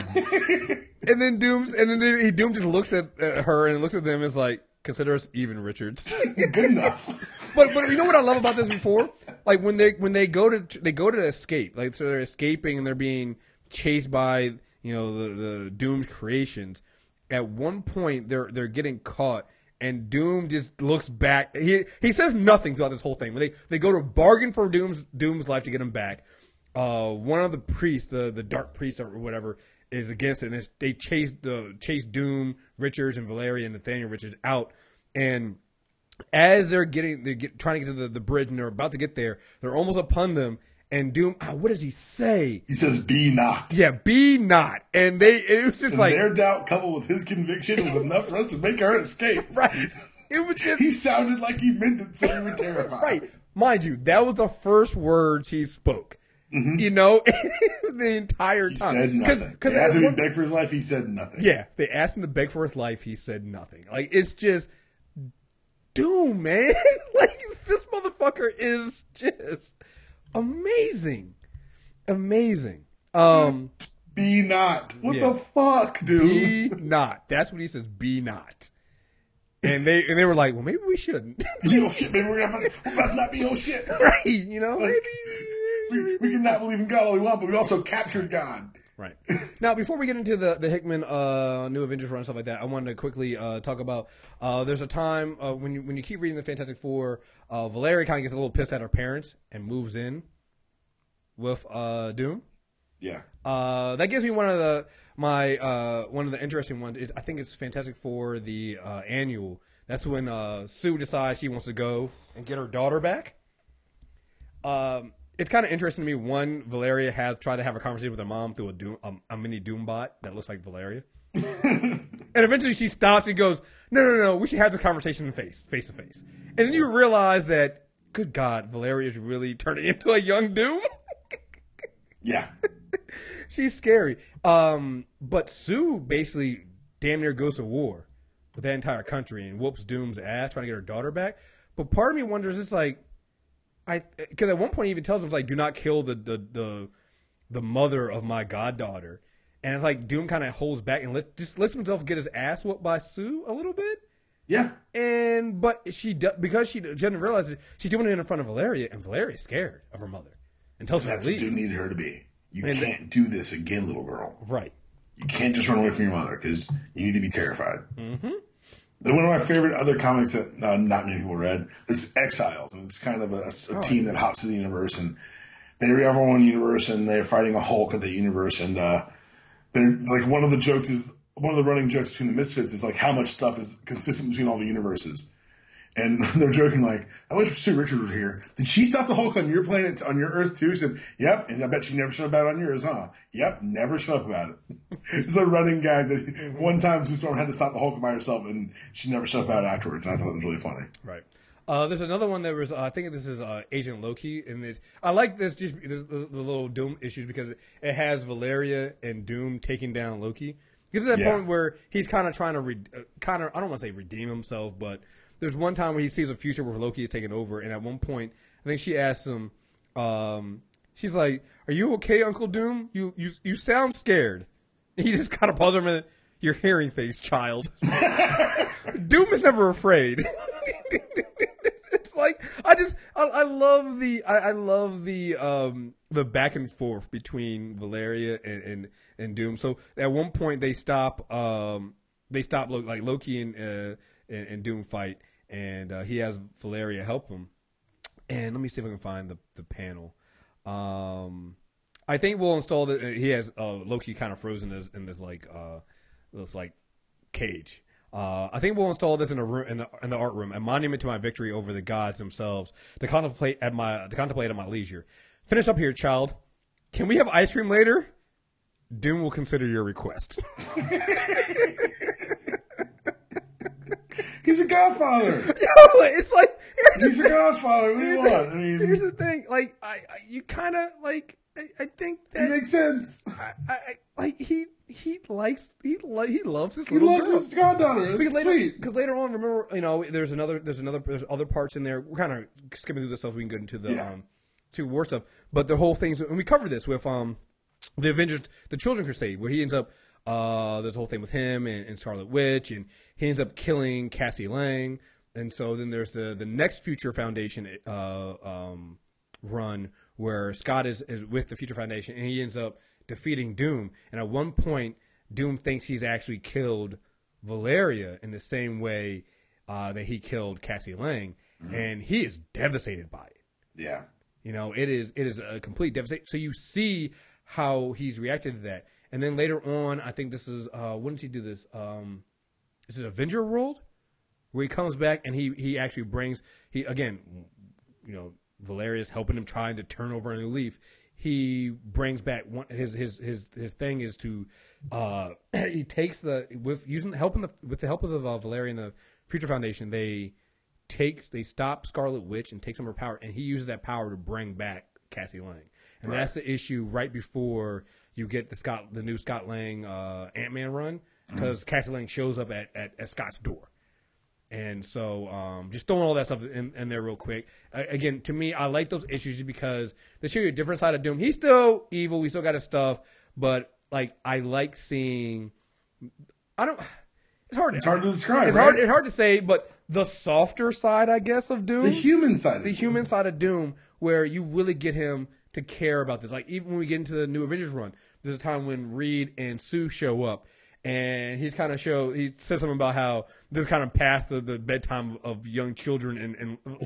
And then Doom's, and then he Doom just looks at uh, her and looks at them and is like, "Consider us even, Richards." Good enough. but but you know what I love about this before? Like when they when they go to they go to escape, like so they're escaping and they're being chased by you know the the Doom's creations. At one point, they're they're getting caught. And Doom just looks back. He he says nothing throughout this whole thing. When they, they go to bargain for Doom's Doom's life to get him back, uh, one of the priests, the the dark priest or whatever, is against it. And it's, they chase the chase Doom, Richards, and Valeria and Nathaniel Richards out. And as they're getting, they're get, trying to get to the, the bridge, and they're about to get there, they're almost upon them. And Doom, ah, what does he say? He says, be not. Yeah, be not. And they, it was just And like, their doubt coupled with his conviction was enough for us to make our escape. right. It was just He sounded like he meant it, so we were terrified. right. Mind you, that was the first words he spoke. You know, the entire He time. said 'Cause- nothing. 'cause They asked him to beg for his life. He said nothing. Yeah, they asked him to beg for his life. He said nothing. Like it's just Doom, man. like this motherfucker is just amazing, amazing. Um, Be not. What Yeah. the fuck, dude? be not. That's what he says. Be not. And they and they were like, well, maybe we shouldn't, oh shit, baby, we're, about to not be oh shit. right? You know, maybe. We, we can not believe in God all we want, but we also captured God. Right. Now, before we get into the the Hickman uh, New Avengers run and stuff like that, I wanted to quickly uh, talk about. Uh, there's a time uh, when you when you keep reading the Fantastic Four, uh, Valeria kind of gets a little pissed at her parents and moves in with uh, Doom. Yeah. Uh, that gives me one of the my uh, one of the interesting ones. Is I think it's Fantastic Four the uh, annual. That's when uh, Sue decides she wants to go and get her daughter back. Um, it's kind of interesting to me. One, Valeria has tried to have a conversation with her mom through a Doom, um, a mini Doom bot that looks like Valeria. and eventually she stops and goes, "No, no, no, we should have this conversation face, face to face." And then you realize that, good God, Valeria is really turning into a young Doom. Yeah. She's scary. Um, but Sue basically damn near goes to war with that entire country and whoops Doom's ass trying to get her daughter back. But part of me wonders, it's like, I because at one point he even tells him like, "Do not kill the the the, the mother of my goddaughter," and it's like Doom kind of holds back and let just lets himself get his ass whooped by Sue a little bit. Yeah. And but she because she doesn't realize she's doing it in front of Valeria, and Valeria's scared of her mother and tells her That's to what. Doom needed her to be. You And- can't do this again, little girl. Right. You can't just run away from your mother because you need to be terrified. Mm-hmm. One of my favorite other comics that uh, not many people read is Exiles, and it's kind of a, a team that hops to the universe, and they have one universe, and they're fighting a Hulk at the universe, and uh, they're like one of the jokes is one of the running jokes between the Misfits is like how much stuff is consistent between all the universes. And they're joking like, I wish Sue Richard was here. Did she stop the Hulk on your planet, on your Earth too? He said, yep. And I bet she never shut up about it on yours, huh? Yep. Never shut up about it. it's a running gag that one time Sue Storm had to stop the Hulk by herself and she never shut up about it afterwards. And I thought it was really funny. Right. Uh, there's another one that was uh, I think this is uh, Agent Loki, and it's, I like this just the, the, the little Doom issues because it has Valeria and Doom taking down Loki. Because at that Yeah. point where he's kind of trying to re- uh, kind of I don't want to say redeem himself, but there's one time where he sees a future where Loki is taking over, and at one point I think she asks him, um, she's like, "Are you okay, Uncle Doom? You you you sound scared." And he just kind of pauses a minute. You're hearing things, child. Doom is never afraid. it's like I just I, I love the I, I love the um the back and forth between Valeria and, and and Doom. So at one point they stop um they stop like Loki and uh and, and Doom fight and uh, he has Valeria help him. And let me see if I can find the the panel. Um I think we'll install the he has uh, Loki kind of frozen in this, in this like uh this like cage. Uh, I think we'll install this in room in the, in the art room, a monument to my victory over the gods themselves, to contemplate at my to contemplate at my leisure. Finish up here, child. Can we have ice cream later? Doom will consider your request. He's a godfather. Yo, it's like He's a godfather. What do you want? I mean, here's the thing. Like I, I you kind of like I, I think it that makes sense. I, I, like he he likes he li- he loves his He little loves girl. his goddaughter. It's Because later, sweet. because later on, remember, you know, there's another, there's another, there's other parts in there. We're kind of skipping through this stuff. We can get into the Yeah. um, to war stuff, but the whole thing's, and we covered this with um, the Avengers, the Children Crusade, where he ends up, uh, there's a whole thing with him and, and Scarlet Witch, and he ends up killing Cassie Lang, and so then there's the the next Future Foundation uh, um, run where Scott is is with the Future Foundation, and he ends up defeating Doom, and at one point, Doom thinks he's actually killed Valeria in the same way uh, that he killed Cassie Lang, and he is devastated by it. Yeah. You know, it is it is a complete devastation. So you see how he's reacted to that, and then later on, I think this is uh, when did he do this? Um, is it Avenger World, where he comes back and he he actually brings he again, you know, Valeria's helping him trying to turn over a new leaf. He brings back one his his his his thing is to uh he takes the with using helping the with the help of the uh, Valeria and the Future Foundation they takes they stop Scarlet Witch and take some of her power, and he uses that power to bring back Cassie Lang, and that's the issue right before you get the Scott the new Scott Lang uh, Ant Man run because Cassie Lang shows up at, at, at Scott's door, And so, um, just throwing all that stuff in, in there real quick. Uh, again, to me, I like those issues because they show you a different side of Doom. He's still evil. We still got his stuff, but like I like seeing. I don't. It's hard. It's hard to describe. It's right? hard. It's hard to say, but the softer side, I guess, of Doom, the human side. the human side of Doom, where you really get him to care about this. Like even when we get into the New Avengers run, there's a time when Reed and Sue show up, and he's kind of show he says something about how this is kind of past the, the bedtime of young children in in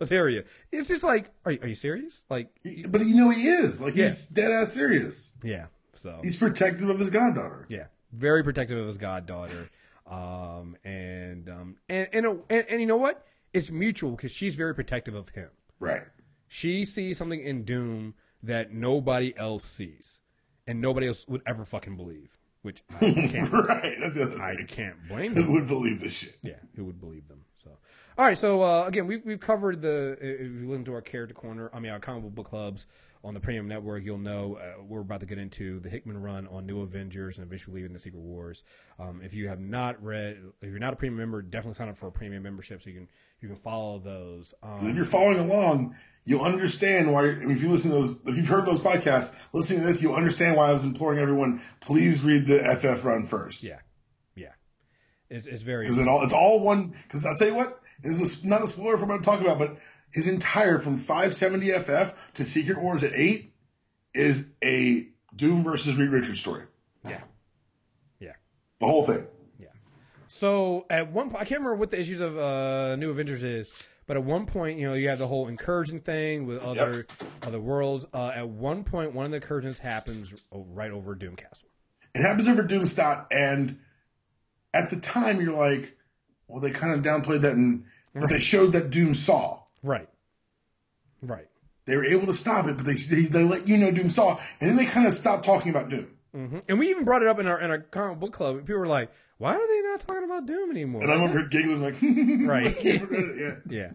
Latveria. It's just like, are you, are you serious? Like, But you know he is. Like he's dead ass serious. yeah. So He's protective of his goddaughter. yeah, very protective of his goddaughter, um, and um, and and, and and you know what? It's mutual because she's very protective of him. Right. She sees something in Doom that nobody else sees, and nobody else would ever fucking believe. Which I can't, Right. That's the other I thing. can't blame them. Who would believe this shit? Yeah, who would believe them? So, all right. So uh, again, we've we've covered the. If you listen to our character corner, I mean our comic book clubs on the Premium Network, you'll know uh, we're about to get into the Hickman run on New Avengers and eventually leaving the Secret Wars. Um, if you have not read, if you're not a premium member, definitely sign up for a premium membership so you can you can follow those. Um, If you're following along, you'll understand why. If you listen to those, if you've heard those podcasts, listening to this, you'll understand why I was imploring everyone, please read the FF run first. yeah, yeah, it's it's very Because it all, it's all one. Because I'll tell you what, this is not a spoiler for what I'm talking about, but his entire from 570 FF to Secret Wars at eight is a Doom versus Reed Richards story. yeah, yeah. The whole thing. Yeah. So at one point, I can't remember what the issues of uh, New Avengers is, but at one point, you know, you have the whole incursion thing with other other worlds. Uh, at one point, one of the incursions happens right over Doom Castle. It happens over Doomstadt, and at the time you're like, well, they kind of downplayed that, and but they showed that Doom saw. Right. Right. They were able to stop it, but they they, they let you know Doom saw, and then they kind of stopped talking about Doom. hmm And we even brought it up in our in our comic book club. People were like, "Why are they not talking about Doom anymore?" And I'm over giggling like, Right. I can't forget it, yeah. yeah,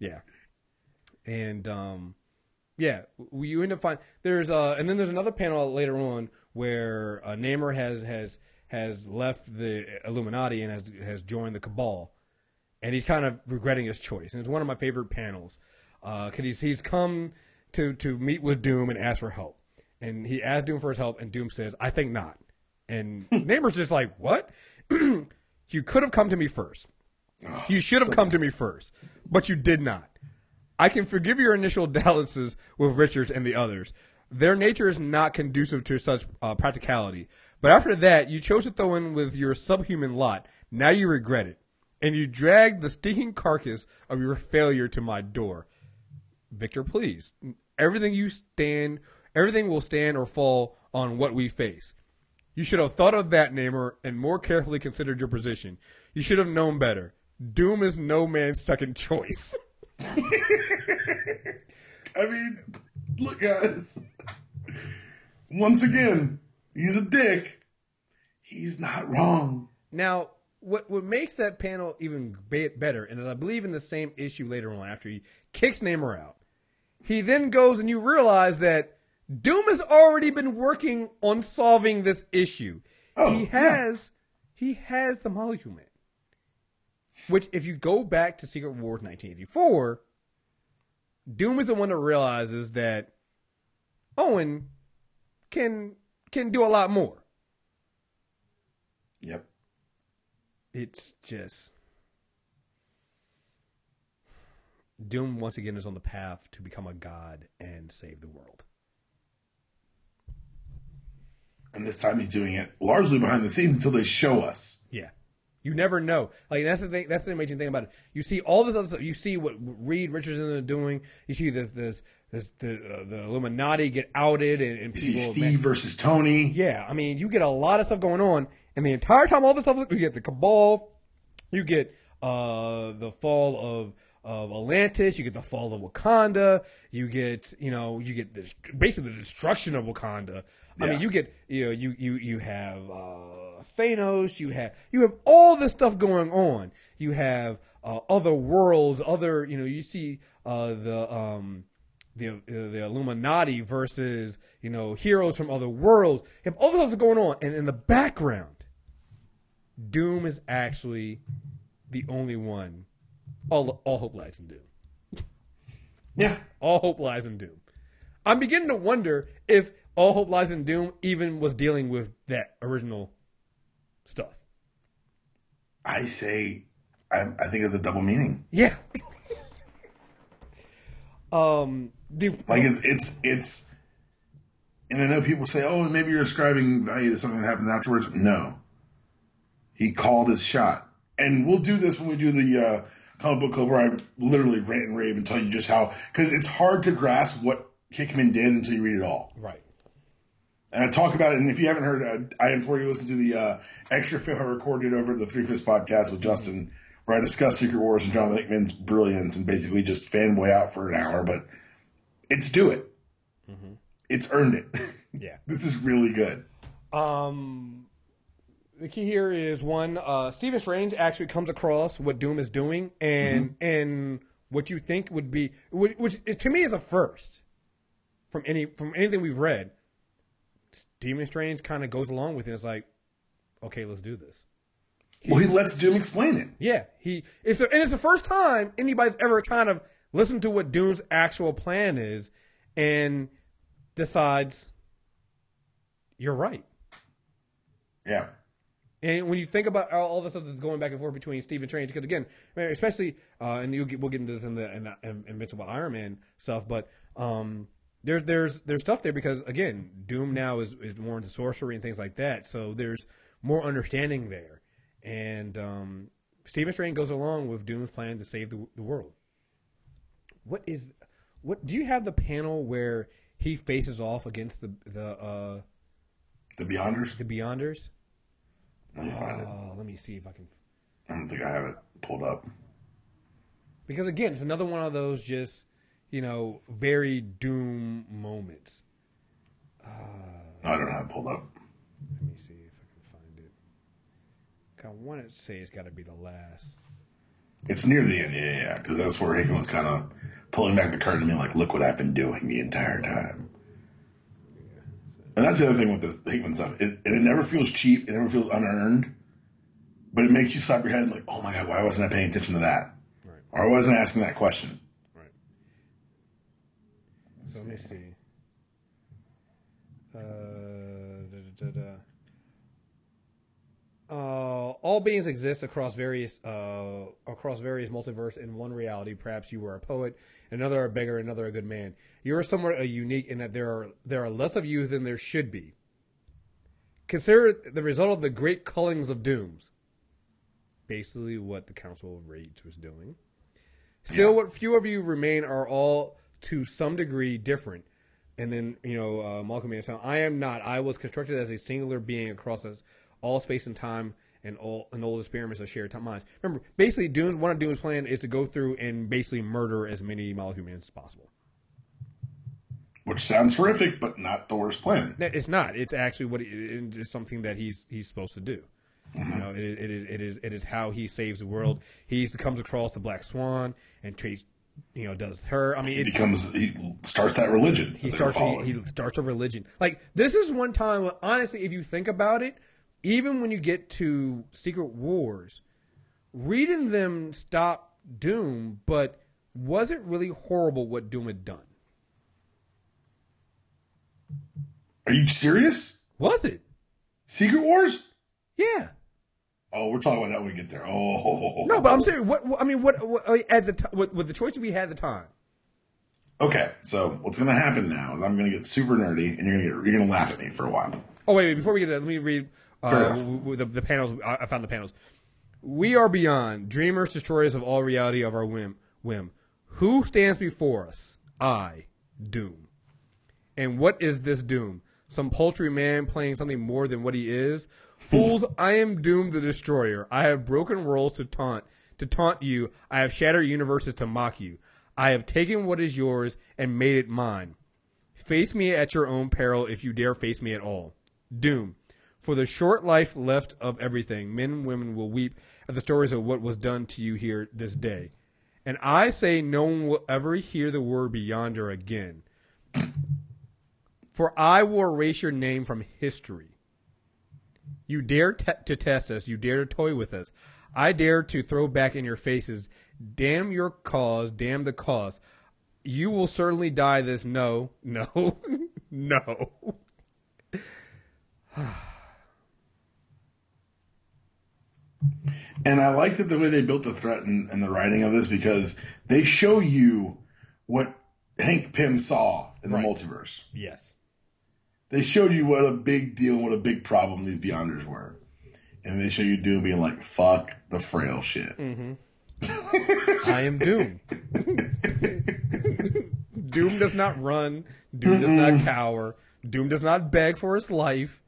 yeah, and um, yeah, you end up find there's uh, and then there's another panel later on where uh, Namor has has has left the Illuminati and has has joined the Cabal, and he's kind of regretting his choice, and it's one of my favorite panels because he's he's come to to meet with Doom and ask for help, and he asks Doom for his help, and Doom says, "I think not," and Namor's just like, "What? you could have come to me first." You should have come to me first, but you did not. I can forgive your initial dalliances with Richards and the others. Their nature is not conducive to such uh, practicality. But after that, you chose to throw in with your subhuman lot. Now you regret it. And you dragged the stinking carcass of your failure to my door. Victor, please. Everything you stand, everything will stand or fall on what we face. You should have thought of that, Namor, and more carefully considered your position. You should have known better. Doom is no man's second choice. I mean, look, guys. Once again, he's a dick. He's not wrong. Now, what what makes that panel even better, and I believe in the same issue later on, after he kicks Namor out, he then goes and you realize that Doom has already been working on solving this issue. Oh, he has he has the molecule Which, if you go back to Secret Wars 1984, Doom is the one that realizes that Owen can can do a lot more. Yep. It's just Doom once again is on the path to become a god and save the world. And this time he's doing it largely behind the scenes until they show us. Yeah. You never know. Like that's the thing. That's the amazing thing about it. You see all this other stuff. You see what Reed Richardson are doing. You see this this this the uh, the Illuminati get outed and, and You see people. Steve versus Tony. Yeah, I mean, you get a lot of stuff going on, and the entire time, all this stuff, you get the Cabal, you get uh, the fall of of Atlantis, you get the fall of Wakanda, you get you know, you get this, basically the destruction of Wakanda. I Yeah. mean, you get you know, you you you have uh, Thanos, you have you have all this stuff going on. You have uh, other worlds, other you know, you see uh, the um the uh, the Illuminati versus you know heroes from other worlds. If all this is going on, and in the background, Doom is actually the only one. All all hope lies in Doom. Yeah. All hope lies in Doom. I'm beginning to wonder if All Hope Lies in Doom even was dealing with that original stuff. I say, I, I think it's a double meaning. Yeah. um. The, Like it's it's it's, and I know people say, "Oh, maybe you're ascribing value to something that happens afterwards." No, he called his shot, and we'll do this when we do the uh, comic book club, where I literally rant and rave and tell you just how because it's hard to grasp what Hickman did until you read it all. right. And I talk about it, and if you haven't heard, uh, I implore you to listen to the uh, extra film I recorded over the Three Fifths podcast with Justin, where I discuss Secret Wars and Jonathan Hickman's brilliance and basically just fanboy out for an hour. But it's do it. It's earned it. Yeah. this is really good. Um, the key here is one. Uh, Stephen Strange actually comes across what Doom is doing, and and what you think would be, which, which to me is a first from any from anything we've read. Stephen Strange kind of goes along with it. It's like, okay, let's do this. Well, he lets Doom explain it. Yeah, he it's the, and it's the first time anybody's ever kind of listened to what Doom's actual plan is, and decides you're right. Yeah. And when you think about all, the stuff that's going back and forth between Steve and Strange, because again, especially, uh, and get, we'll get into this in the in, the, in Invincible Iron Man stuff, but um, there's there's there's stuff there because again, Doom now is, is more into sorcery and things like that, so there's more understanding there, and um, Stephen Strange goes along with Doom's plan to save the, the world. What is what? Do you have the panel where he faces off against the the uh, The Beyonders. the Beyonders? Let me find it. Oh, let me see if I can I don't think I have it pulled up. because again, it's another one of those just you know very doom moments. No, I don't have it pulled up. Let me see if I can find it. I want to say it's got to be the last. It's near the end, yeah, yeah, because that's where Hickman's kind of pulling back the curtain and being like, "Look what I've been doing the entire time." And that's the other thing with this Hickman stuff. It, it never feels cheap. It never feels unearned. But it makes you slap your head and like, "Oh my god, why wasn't I paying attention to that? Right, Or I wasn't asking that question?" right. So let me see. Uh, da, da, da, da. Uh, all beings exist across various uh, across various multiverse in one reality. Perhaps you were a poet, another a beggar, another a good man. You are somewhat unique in that there are there are less of you than there should be. Consider the result of the great cullings of dooms. Basically, what the Council of Rage was doing. Still, what few of you remain are all to some degree different. And then, you know, uh, Malcolm Manson, I am not. I was constructed as a singular being across us- all space and time and all and all experiments of shared minds. Remember, basically, Doom's one of Doom's plan is to go through and basically murder as many molecule humans as possible. Which sounds horrific, but not the worst plan. It's not. It's actually what it, is something that he's he's supposed to do. You know, it is, it is it is it is how he saves the world. He comes across the Black Swan and treats you know, does her. I mean, He it's, becomes he starts that religion. he that starts he, he starts a religion. Like this is one time honestly, if you think about it, even when you get to Secret Wars, reading them stop Doom, but was it really horrible what Doom had done? Are you serious? Was it? Secret Wars? Yeah. Oh, we're talking about that when we get there. Oh, No, but I'm saying what, I mean what, what uh, at the time with, with the choices we had at the time. Okay, so what's gonna happen now is I'm gonna get super nerdy, and you're gonna you're gonna laugh at me for a while. Oh wait, wait before we get there, let me read uh, the, the panels. I I found the panels. We are beyond dreamers, destroyers of all reality of our whim. Whim. Who stands before us? I, Doom. And what is this Doom? Some paltry man playing something more than what he is? Fools, I am Doom the Destroyer. I have broken worlds to taunt, to taunt you. I have shattered universes to mock you. I have taken what is yours and made it mine. Face me at your own peril if you dare face me at all. Doom. For the short life left of everything, men and women will weep at the stories of what was done to you here this day. And I say no one will ever hear the word beyonder again. For I will erase your name from history. You dare te- to test us. You dare to toy with us. I dare to throw back in your faces. Damn your cause. Damn the cause. You will certainly die this. No, no, no. And I like that the way they built the threat and, and the writing of this because they show you what Hank Pym saw in the Right. multiverse. Yes. They showed you what a big deal, what a big problem these Beyonders were. And they show you Doom being like, fuck the frail shit. Mm-hmm. I am Doom. Doom does not run. Doom does not mm-hmm. cower. Doom does not beg for his life.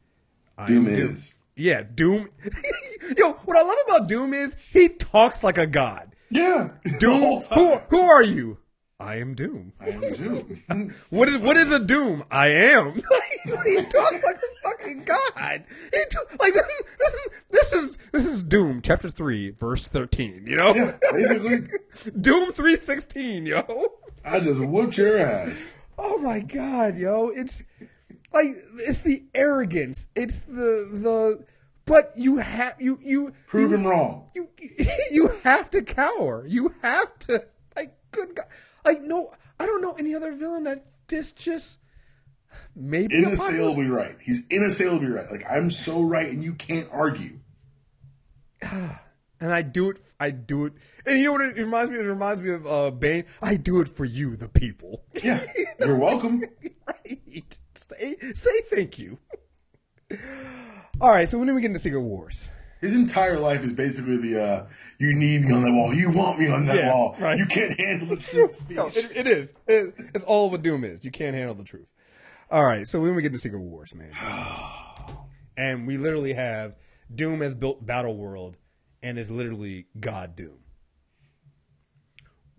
I Doom am is. Yeah, Doom. Yo, what I love about Doom is he talks like a god. Yeah. Doom. Who, who are you? I am Doom. I am Doom. What is what is a Doom? I am. he talks like a fucking god. He t- like this is, this is this is this is Doom chapter three verse thirteen. You know, yeah, basically, Doom three sixteen. Yo. I just whooped your ass. Oh my god, yo! It's like it's the arrogance. It's the the. But you have you you Prove him wrong. you you have to cower. You have to like good God. Like no, I don't know any other villain that this just maybe. Inassailably right. He's inassailably right. Like, I'm so right and you can't argue. and I do it. I do it. And you know what? It reminds me. It reminds me of uh, Bane. I do it for you, the people. Yeah. You're welcome. right. Say, say thank you. All right. So when do we get into Secret Wars? His entire life is basically the uh, "you need me on that wall, you want me on that Yeah, wall, right. you can't handle the shit speech." No, it, it is. It- it's all what Doom is. You can't handle the truth. All right, so when we get to Secret Wars, man, and we literally have Doom has built Battle World and is literally God Doom.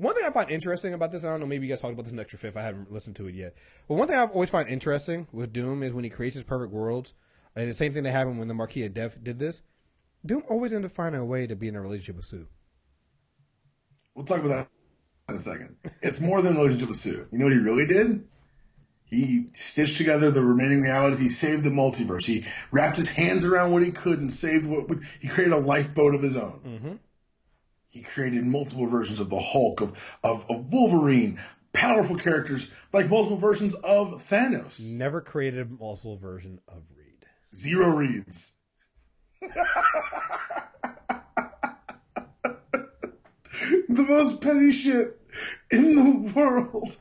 One thing I find interesting about this, I don't know, maybe you guys talked about this in Extra Fifth. I haven't listened to it yet. But one thing I've always find interesting with Doom is when he creates his perfect worlds, and the same thing that happened when the Marquis of Death did this. Doom always ended up finding a way to be in a relationship with Sue. We'll talk about that in a second. It's more than a relationship with Sue. You know what he really did? He stitched together the remaining realities. He saved the multiverse. He wrapped his hands around what he could and saved what would. He created a lifeboat of his own. Mm-hmm. He created multiple versions of the Hulk, of, of, of Wolverine, powerful characters, like multiple versions of Thanos. Never created a multiple version of Reed. Zero Reeds. the most petty shit in the world.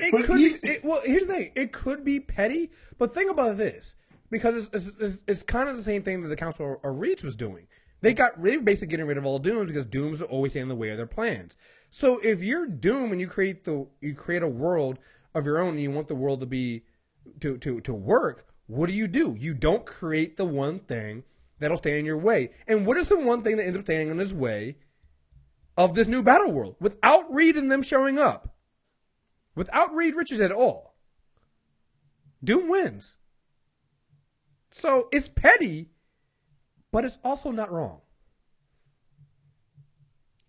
It But could be. It, well, here's the thing. It could be petty, but think about this because it's, it's, it's, it's kind of the same thing that the Council of Reeds was doing. They got really basically getting rid of all dooms because dooms are always in the way of their plans. So if you're doom and you create the you create a world of your own and you want the world to be to to to work, what do you do? You don't create the one thing that'll stand in your way. And what is the one thing that ends up standing in his way of this new battle world without Reed and them showing up? Without Reed Richards at all, Doom wins. So it's petty, but it's also not wrong.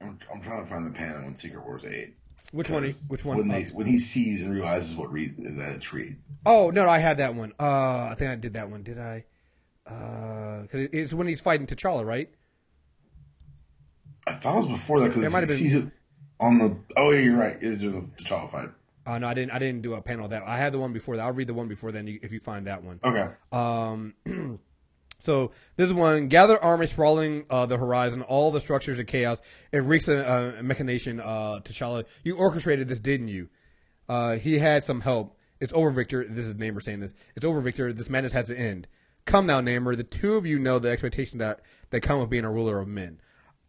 I'm, I'm trying to find the panel in Secret Wars 8. Which one? Which one? When, they, Uh, when he sees and realizes what Reed, that it's Reed. oh no, no, I had that one. Uh, I think I did that one. Did I? Because it's when he's fighting T'Challa, right? I thought it was before that because he been- sees it on the. Oh, yeah, you're right. It is the T'Challa fight. Uh, no, I didn't. I didn't do a panel of that. I had the one before that. I'll read the one before then if you find that one. Okay. Um, so this is one: gather army sprawling uh, the horizon, all the structures of chaos. It reeks a, a machination. Uh, T'Challa, you orchestrated this, didn't you? Uh, he had some help. It's over, Victor. This is Namor saying this. It's over, Victor. This madness has to end. Come now, Namor. The two of you know the expectations that that come with being a ruler of men.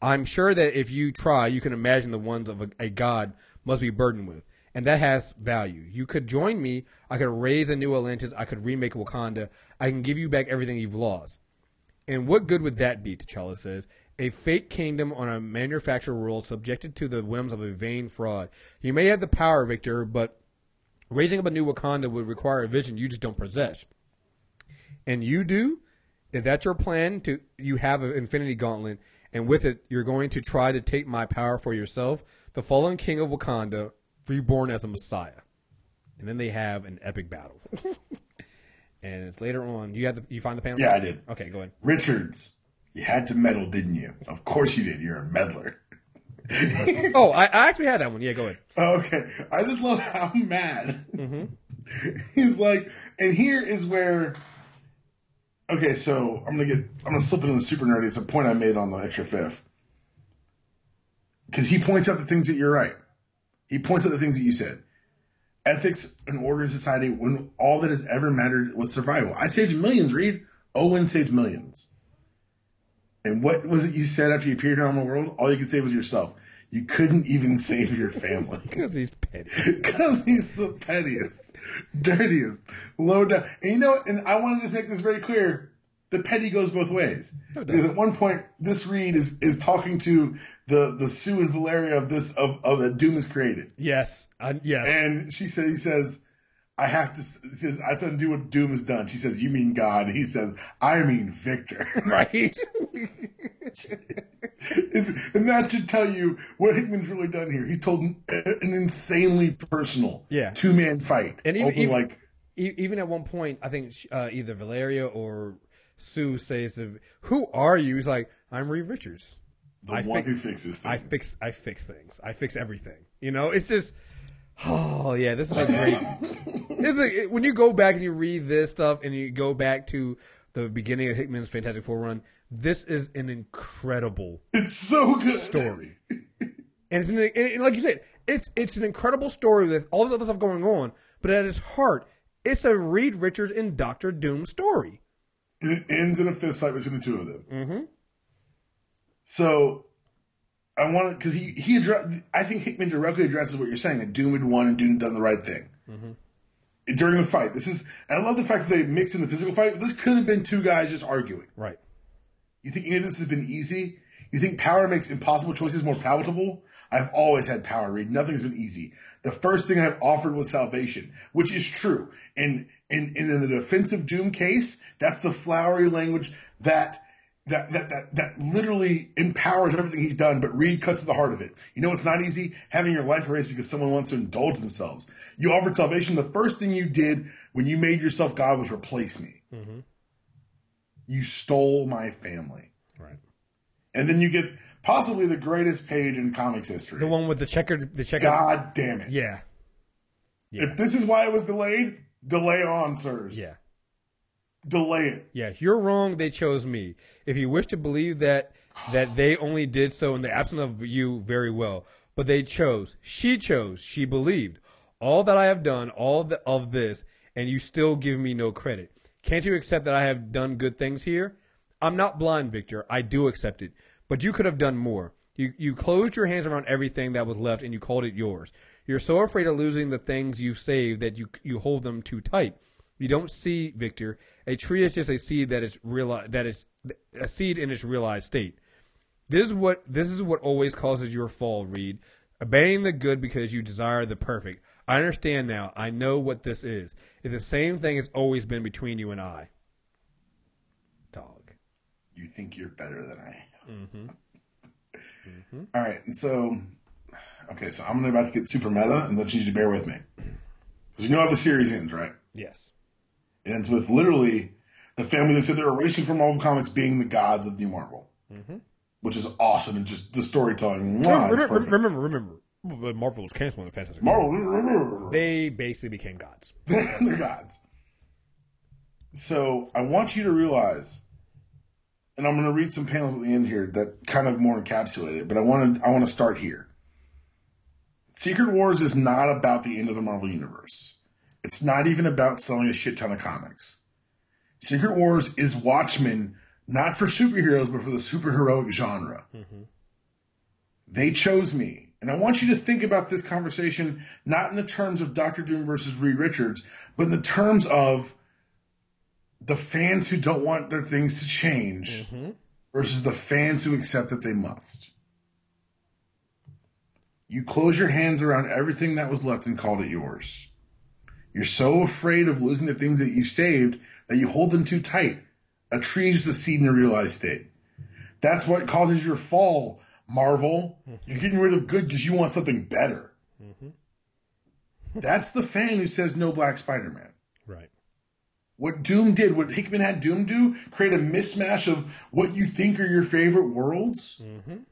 I'm sure that if you try, you can imagine the ones of a, a god must be burdened with, and that has value. You could join me. I could raise a new Atlantis. I could remake Wakanda. I can give you back everything you've lost. And what good would that be? T'Challa says. A fake kingdom on a manufactured world subjected to the whims of a vain fraud. You may have the power, Victor, but raising up a new Wakanda would require a vision you just don't possess. And you do? Is that your plan? To you have an Infinity Gauntlet, and with it, you're going to try to take my power for yourself, the fallen king of Wakanda, reborn as a Messiah. And then they have an epic battle. and it's later on. You had the you find the panel? Yeah, I did. Okay, go ahead. Richards, you had to meddle, didn't you? Of course you did. You're a meddler. Oh, I, I actually had that one. Yeah, go ahead. Okay. I just love how mad Mm-hmm. he's like, and here is where. Okay, so I'm gonna get, I'm gonna slip into the super nerdy. It's a point I made on the extra fifth, because he points out the things that you're right. He points out the things that you said. Ethics and order in society, when all that has ever mattered was survival. I saved millions. Reed Owen saved millions. And what was it you said after you appeared here on the world? All you could save was yourself. You couldn't even save your family. Because he's petty. Because he's the pettiest, dirtiest, low down. And you know, and I want to just make this very clear: the petty goes both ways. No because at one point, this Reed is is talking to the the Sue and Valeria of this of of that Doom is created, Yes, I, yes. and she says he says. I have to. He says I have to undo what Doom has done. She says, "You mean God?" He says, "I mean Victor." right. and that should tell you what Hickman's really done here. He's told an insanely personal, Yeah. two man fight. And even- even- like even at one point, I think uh, either Valeria or Sue says, "Who are you?" He's like, "I'm Reed Richards. the I one fi- who fixes things. I fix, I fix things. I fix everything." You know, it's just, oh yeah, this is a great. it's a, when you go back and you read this stuff and you go back to the beginning of Hickman's Fantastic Four run, this is an incredible It's so good. story. and it's an, and like you said, it's it's an incredible story with all this other stuff going on, but at its heart, it's a Reed Richards and Doctor Doom story. And it ends in a fist fight between the two of them. Mm-hmm. So I want to because he he address, I think Hickman directly addresses what you're saying that Doom had won and Doom had done the right thing. During the fight, this is and I love the fact that they mix in the physical fight. This could have been two guys just arguing. Right. You think any of this has been easy? You think power makes impossible choices more palatable? I've always had power, Reed. Nothing's been easy. The first thing I've offered was salvation, which is true. And in, in, the defensive doom case, that's the flowery language that that, that that that literally empowers everything he's done, but Reed cuts to the heart of it. You know it's not easy? Having your life erased because someone wants to indulge themselves. You offered salvation. The first thing you did when you made yourself God was replace me. Mm-hmm. You stole my family. Right. And then you get possibly the greatest page in comics history. The one with the checkered, the checkered. God damn it. Yeah. If this is why it was delayed, delay on, sirs. Yeah. Delay it. Yeah. You're wrong. They chose me. If you wish to believe that that they only did so in the absence of you, very well. But they chose. She chose. She believed. All that I have done, all the, of this, and you still give me no credit. Can't you accept that I have done good things here? I'm not blind, Victor. I do accept it. But you could have done more. You, you closed your hands around everything that was left and you called it yours. You're so afraid of losing the things you've saved that you, you hold them too tight. You don't see, Victor. A tree is just a seed that is reali- that is a seed in its realized state. This is what this is what always causes your fall, Reed. Abandoning the good because you desire the perfect. I understand now. I know what this is. It's the same thing as always been between you and I. Dog. You think you're better than I am. Mm-hmm. All right. And so, okay, so I'm about to get super meta, and need you to bear with me. Because you know how the series ends, right? Yes. It ends with literally the family that said they're erasing from Marvel Comics being the gods of New Marvel. Mm-hmm. Which is awesome, and just the storytelling. Mwah, remember, remember, remember, remember, Marvel was canceling the Fantastic. Marvel. They basically became gods. they're gods. So I want you to realize, and I'm going to read some panels at the end here that kind of more encapsulate it. But I want to I want to start here. Secret Wars is not about the end of the Marvel universe. It's not even about selling a shit ton of comics. Secret Wars is Watchmen, not for superheroes, but for the superheroic genre. Mm-hmm. They chose me. And I want you to think about this conversation not in the terms of Doctor Doom versus Reed Richards, but in the terms of the fans who don't want their things to change mm-hmm. versus the fans who accept that they must. You close your hands around everything that was left and called it yours. You're so afraid of losing the things that you saved that you hold them too tight. A tree is a seed in a realized state. That's what causes your fall, Marvel. You're getting rid of good because you want something better. Mm-hmm. That's the fan who says no Black Spider Man. Right. What Doom did, what Hickman had Doom do, create a mismatch of what you think are your favorite worlds. Mm-hmm.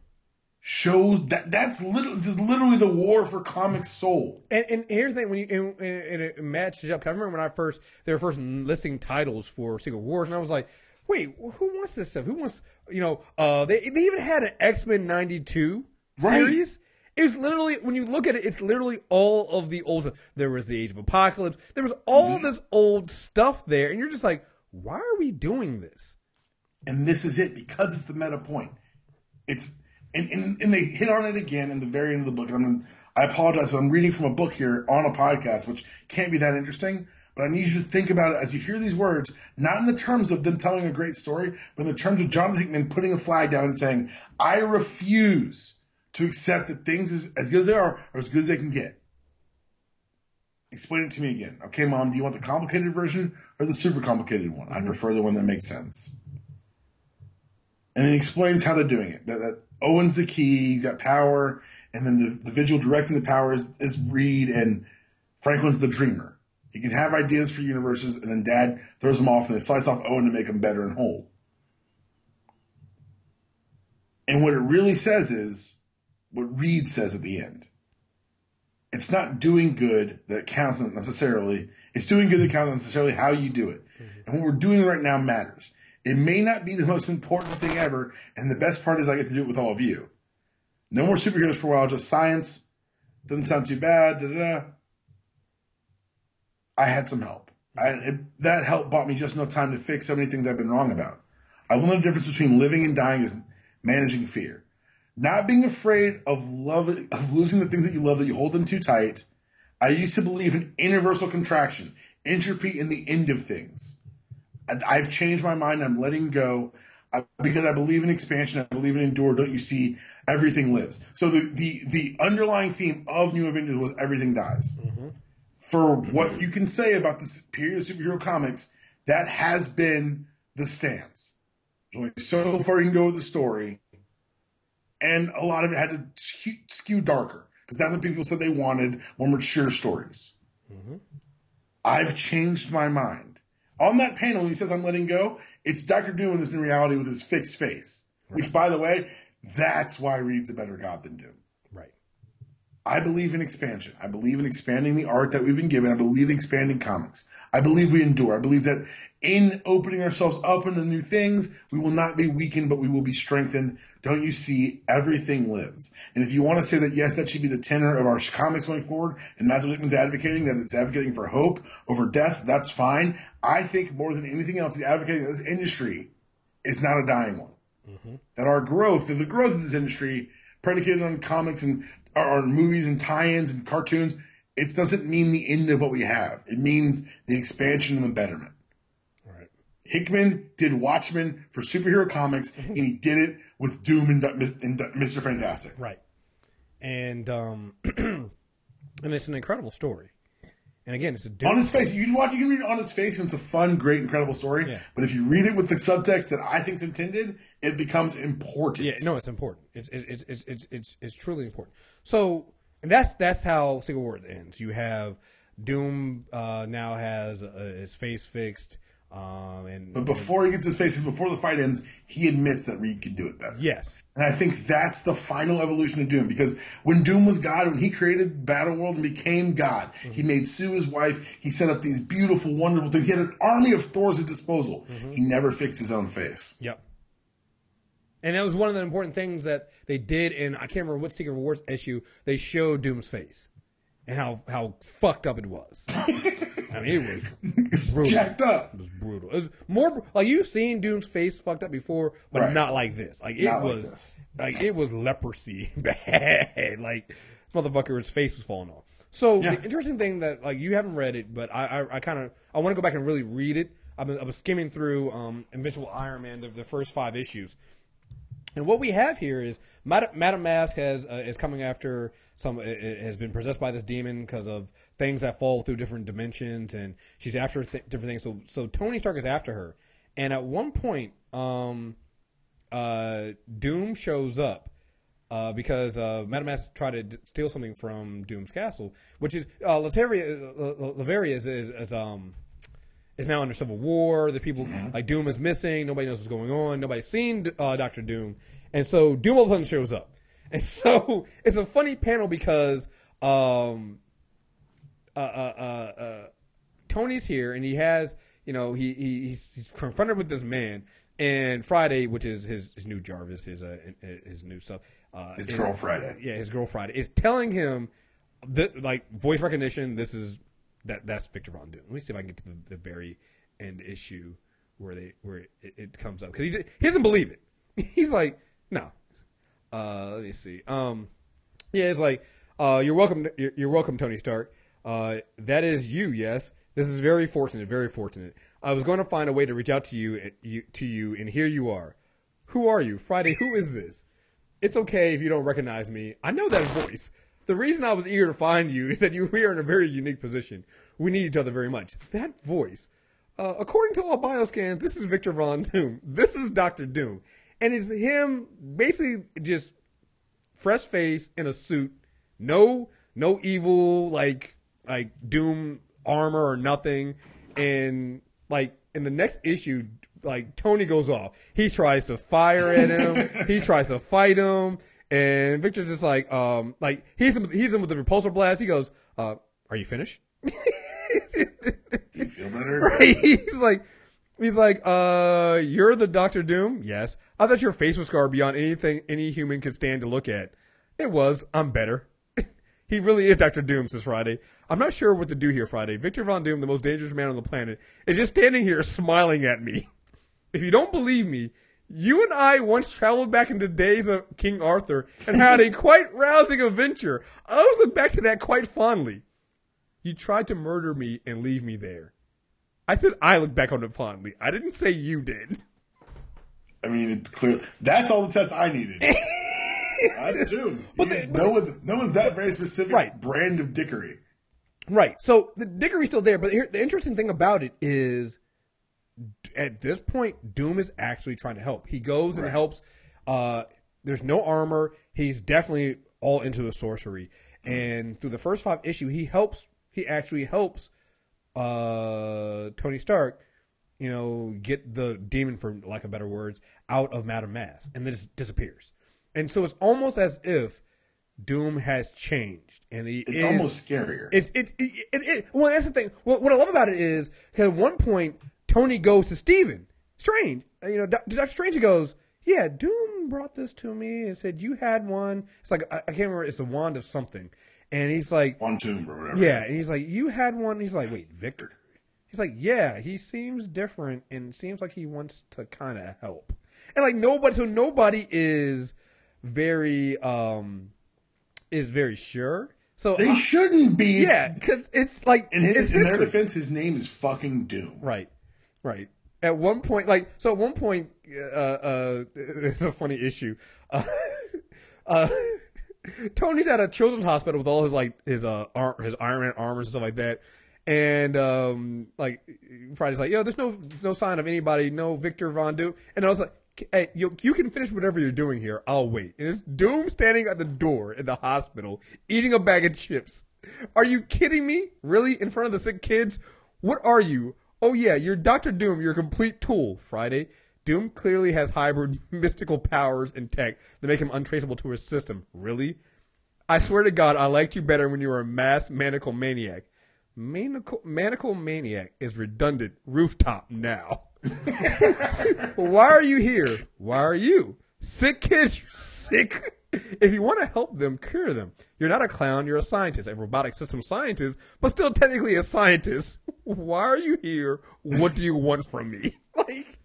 Shows that that's literally this is literally the war for comic soul. And, and here's the thing: when you and, and it matches up. I remember when I first they were first listing titles for Secret Wars, and I was like, "Wait, who wants this stuff? Who wants you know?" Uh, they they even had an X Men '92 Right. series. It was literally when you look at it, it's literally all of the old. There was the Age of Apocalypse. There was all this old stuff there, and you're just like, "Why are we doing this?" And this is it because it's the meta point. It's and, and, and they hit on it again in the very end of the book. And I'm I apologize, but I'm reading from a book here on a podcast, which can't be that interesting. But I need you to think about it as you hear these words, not in the terms of them telling a great story, but in the terms of Jonathan Hickman putting a flag down and saying, "I refuse to accept that things as, as good as they are are as good as they can get." Explain it to me again. Okay, mom, do you want the complicated version or the super complicated one? I mm-hmm. prefer the one that makes sense. And then he explains how they're doing it. That, that Owen's the key, he's got power, and then the, the vigil directing the power is, is Reed, and Franklin's the dreamer. He can have ideas for universes, and then Dad throws them off and they slice off Owen to make him better and whole. And what it really says is what Reed says at the end. It's not doing good that counts necessarily. It's doing good that counts necessarily how you do it. And what we're doing right now matters. It may not be the most important thing ever, and the best part is I get to do it with all of you. No more superheroes for a while, just science. Doesn't sound too bad. Da, da, da. I had some help. I, it, that help bought me just enough time to fix so many things I've been wrong about. I learned the difference between living and dying is managing fear. Not being afraid of love of losing the things that you love that you hold them too tight. I used to believe in universal contraction, entropy in the end of things. I've changed my mind. I'm letting go I, because I believe in expansion. I believe in endure. Don't you see? Everything lives. So the the the underlying theme of New Avengers was everything dies. Mm-hmm. For what you can say about this period of superhero comics, that has been the stance. So far you can go with the story, and a lot of it had to skew, skew darker because that's what people said they wanted more mature stories. Mm-hmm. I've changed my mind. On that panel, he says, I'm letting go. It's Dr. Doom in this new reality with his fixed face, which, by the way, that's why Reed's a better God than Doom. Right. I believe in expansion. I believe in expanding the art that we've been given. I believe in expanding comics. I believe we endure. I believe that in opening ourselves up into new things, we will not be weakened, but we will be strengthened. Don't you see? Everything lives. And if you want to say that, yes, that should be the tenor of our comics going forward, and that's what Hickman's advocating, that it's advocating for hope over death, that's fine. I think more than anything else, he's advocating that this industry is not a dying one mm-hmm. that our growth, the growth of this industry, predicated on comics and or on movies and tie-ins and cartoons, it doesn't mean the end of what we have. It means the expansion and the betterment. Hickman did Watchmen for superhero comics, and he did it with Doom and, and Mr. Fantastic. Right. And um and it's an incredible story. And again, it's a Doom On its face, you can watch, you can read it on its face, and it's a fun, great, incredible story. Yeah. But if you read it with the subtext that I think is intended, it becomes important. Yeah, no, it's important. It's it's it's it's it's, it's truly important. So, and that's that's how Civil War ends. You have Doom uh, now has uh, his face fixed, um, and But before he gets his face, before the fight ends, he admits that Reed could do it better. yes, And I think that's the final evolution of Doom because when Doom was God, when he created Battleworld and became God, he made Sue his wife. He set up these beautiful, wonderful things. He had an army of Thors at disposal. He never fixed his own face. yep. And that was one of the important things that they did in I can't remember what Secret Wars issue they showed Doom's face and how how fucked up it was. I mean, it was Brutal. jacked up. It was brutal. It was more like you've seen Doom's face fucked up before, but Right. not like this. Like it Not was this. like it was leprosy bad. Like motherfucker's face was falling off. So Yeah. the interesting thing that like you haven't read it, but I I, I kind of I want to go back and really read it. I've been, I was skimming through um Invincible Iron Man the, the first five issues. And what we have here is Madam, Masque has uh, is coming after some uh, uh, has been possessed by this demon because of things that fall through different dimensions, and she's after th- different things. So so Tony Stark is after her, and at one point, um, uh, Doom shows up. Uh, because uh, Madame Masque tried to d- steal something from Doom's castle, which is uh, Latveria, uh, Latveria is, is, is um is now under civil war. The people Mm-hmm. like Doom is missing. Nobody knows what's going on. Nobody's seen uh, Doctor Doom, and so Doom all of a sudden shows up. And so it's a funny panel because um, uh, uh, uh, uh, Tony's here and he has, you know, he, he he's, he's confronted with this man. And Friday, which is his, his new Jarvis, his uh, his new stuff. Uh, It's is- Girl Friday. Yeah, his girl Friday is telling him that like voice recognition. This is that that's Victor Von Doom. Let me see if I can get to the, the very end issue where they where it, it comes up because he he doesn't believe it. He's like, no. Uh, let me see. Um, yeah, it's like, uh, you're welcome. You're, you're welcome, Tony Stark. Uh, that is you. Yes, this is very fortunate. Very fortunate. I was going to find a way to reach out to you, you to you, and here you are. Who are you, Friday? Who is this? It's okay if you don't recognize me. I know that voice. The reason I was eager to find you is that you we are in a very unique position. We need each other very much. That voice. Uh, according to all bioscans, this is Victor Von Doom. This is Doctor Doom, and it's him basically just fresh face in a suit, no no evil like like Doom armor or nothing, and like in the next issue, like Tony goes off. He tries to fire at him. he tries to fight him, and Victor's just like um like he's in, he's in with the repulsor blast. He goes, uh, "Are you finished?" You feel better? right? He's like, he's like, uh, you're the Doctor Doom. Yes, I thought your face was scarred beyond anything any human could stand to look at. It was. I'm better. he really is Doctor Doom. Says Friday. I'm not sure what to do here, Friday. Victor Von Doom, the most dangerous man on the planet, is just standing here smiling at me. If you don't believe me, you and I once traveled back in the days of King Arthur and had a quite rousing adventure. I always look back to that quite fondly. You tried to murder me and leave me there. I said I look back on it fondly. I didn't say you did. I mean, it's clear. That's all the tests I needed. That's true. But Yeah, the- no one's no one's that very specific Right. brand of dickery. Right. So the dickery's still there, but here, the interesting thing about it is, at this point, Doom is actually trying to help. He goes and Right. helps. Uh, there's no armor. He's definitely all into the sorcery, and through the first five issue, he helps. He actually helps uh, Tony Stark, you know, get the demon, for lack of better words, out of Madame Masque, and then it disappears. And so it's almost as if Doom has changed, and he It's is, almost scarier. it's it's it, it, it, well that's the thing. What, what I love about it is because at one point Tony goes to Stephen Strange. uh, You know, Doctor Strange goes, "Yeah, Doom brought this to me and said you had one." It's like I, I can't remember. It's a wand of something, and he's like, Watoomb or whatever. "Yeah," and he's like, "You had one." He's like, "Wait, Victor." He's like, "Yeah, he seems different and seems like he wants to kind of help." And like nobody, so nobody is very um is very sure. So They I- shouldn't be. yeah, because it's like In, his, in their defense, his name is fucking Doom. Right, right. At one point, like so, at one point, uh, uh, it's a funny issue. Uh, uh, Tony's at a children's hospital with all his like his uh his Iron Man armor and stuff like that, and um like Friday's like, yo, there's no no sign of anybody, no Victor Von Doom, and I was like. Hey, you, you can finish whatever you're doing here. I'll wait. And it's Doom standing at the door in the hospital, eating a bag of chips. Are you kidding me? Really? In front of the sick kids? What are you? Oh yeah, you're Doctor Doom. You're a complete tool. Friday. Doom clearly has hybrid mystical powers and tech that make him untraceable to his system. Really? I swear to God, I liked you better when you were a mass manical maniac. Manical, manical maniac is redundant. Rooftop now. Why are you here? Why are you? Sick kids, you sick. If you want to help them, cure them. You're not a clown, you're a scientist, a robotic system scientist, but still technically a scientist. Why are you here? What do you want from me? Like,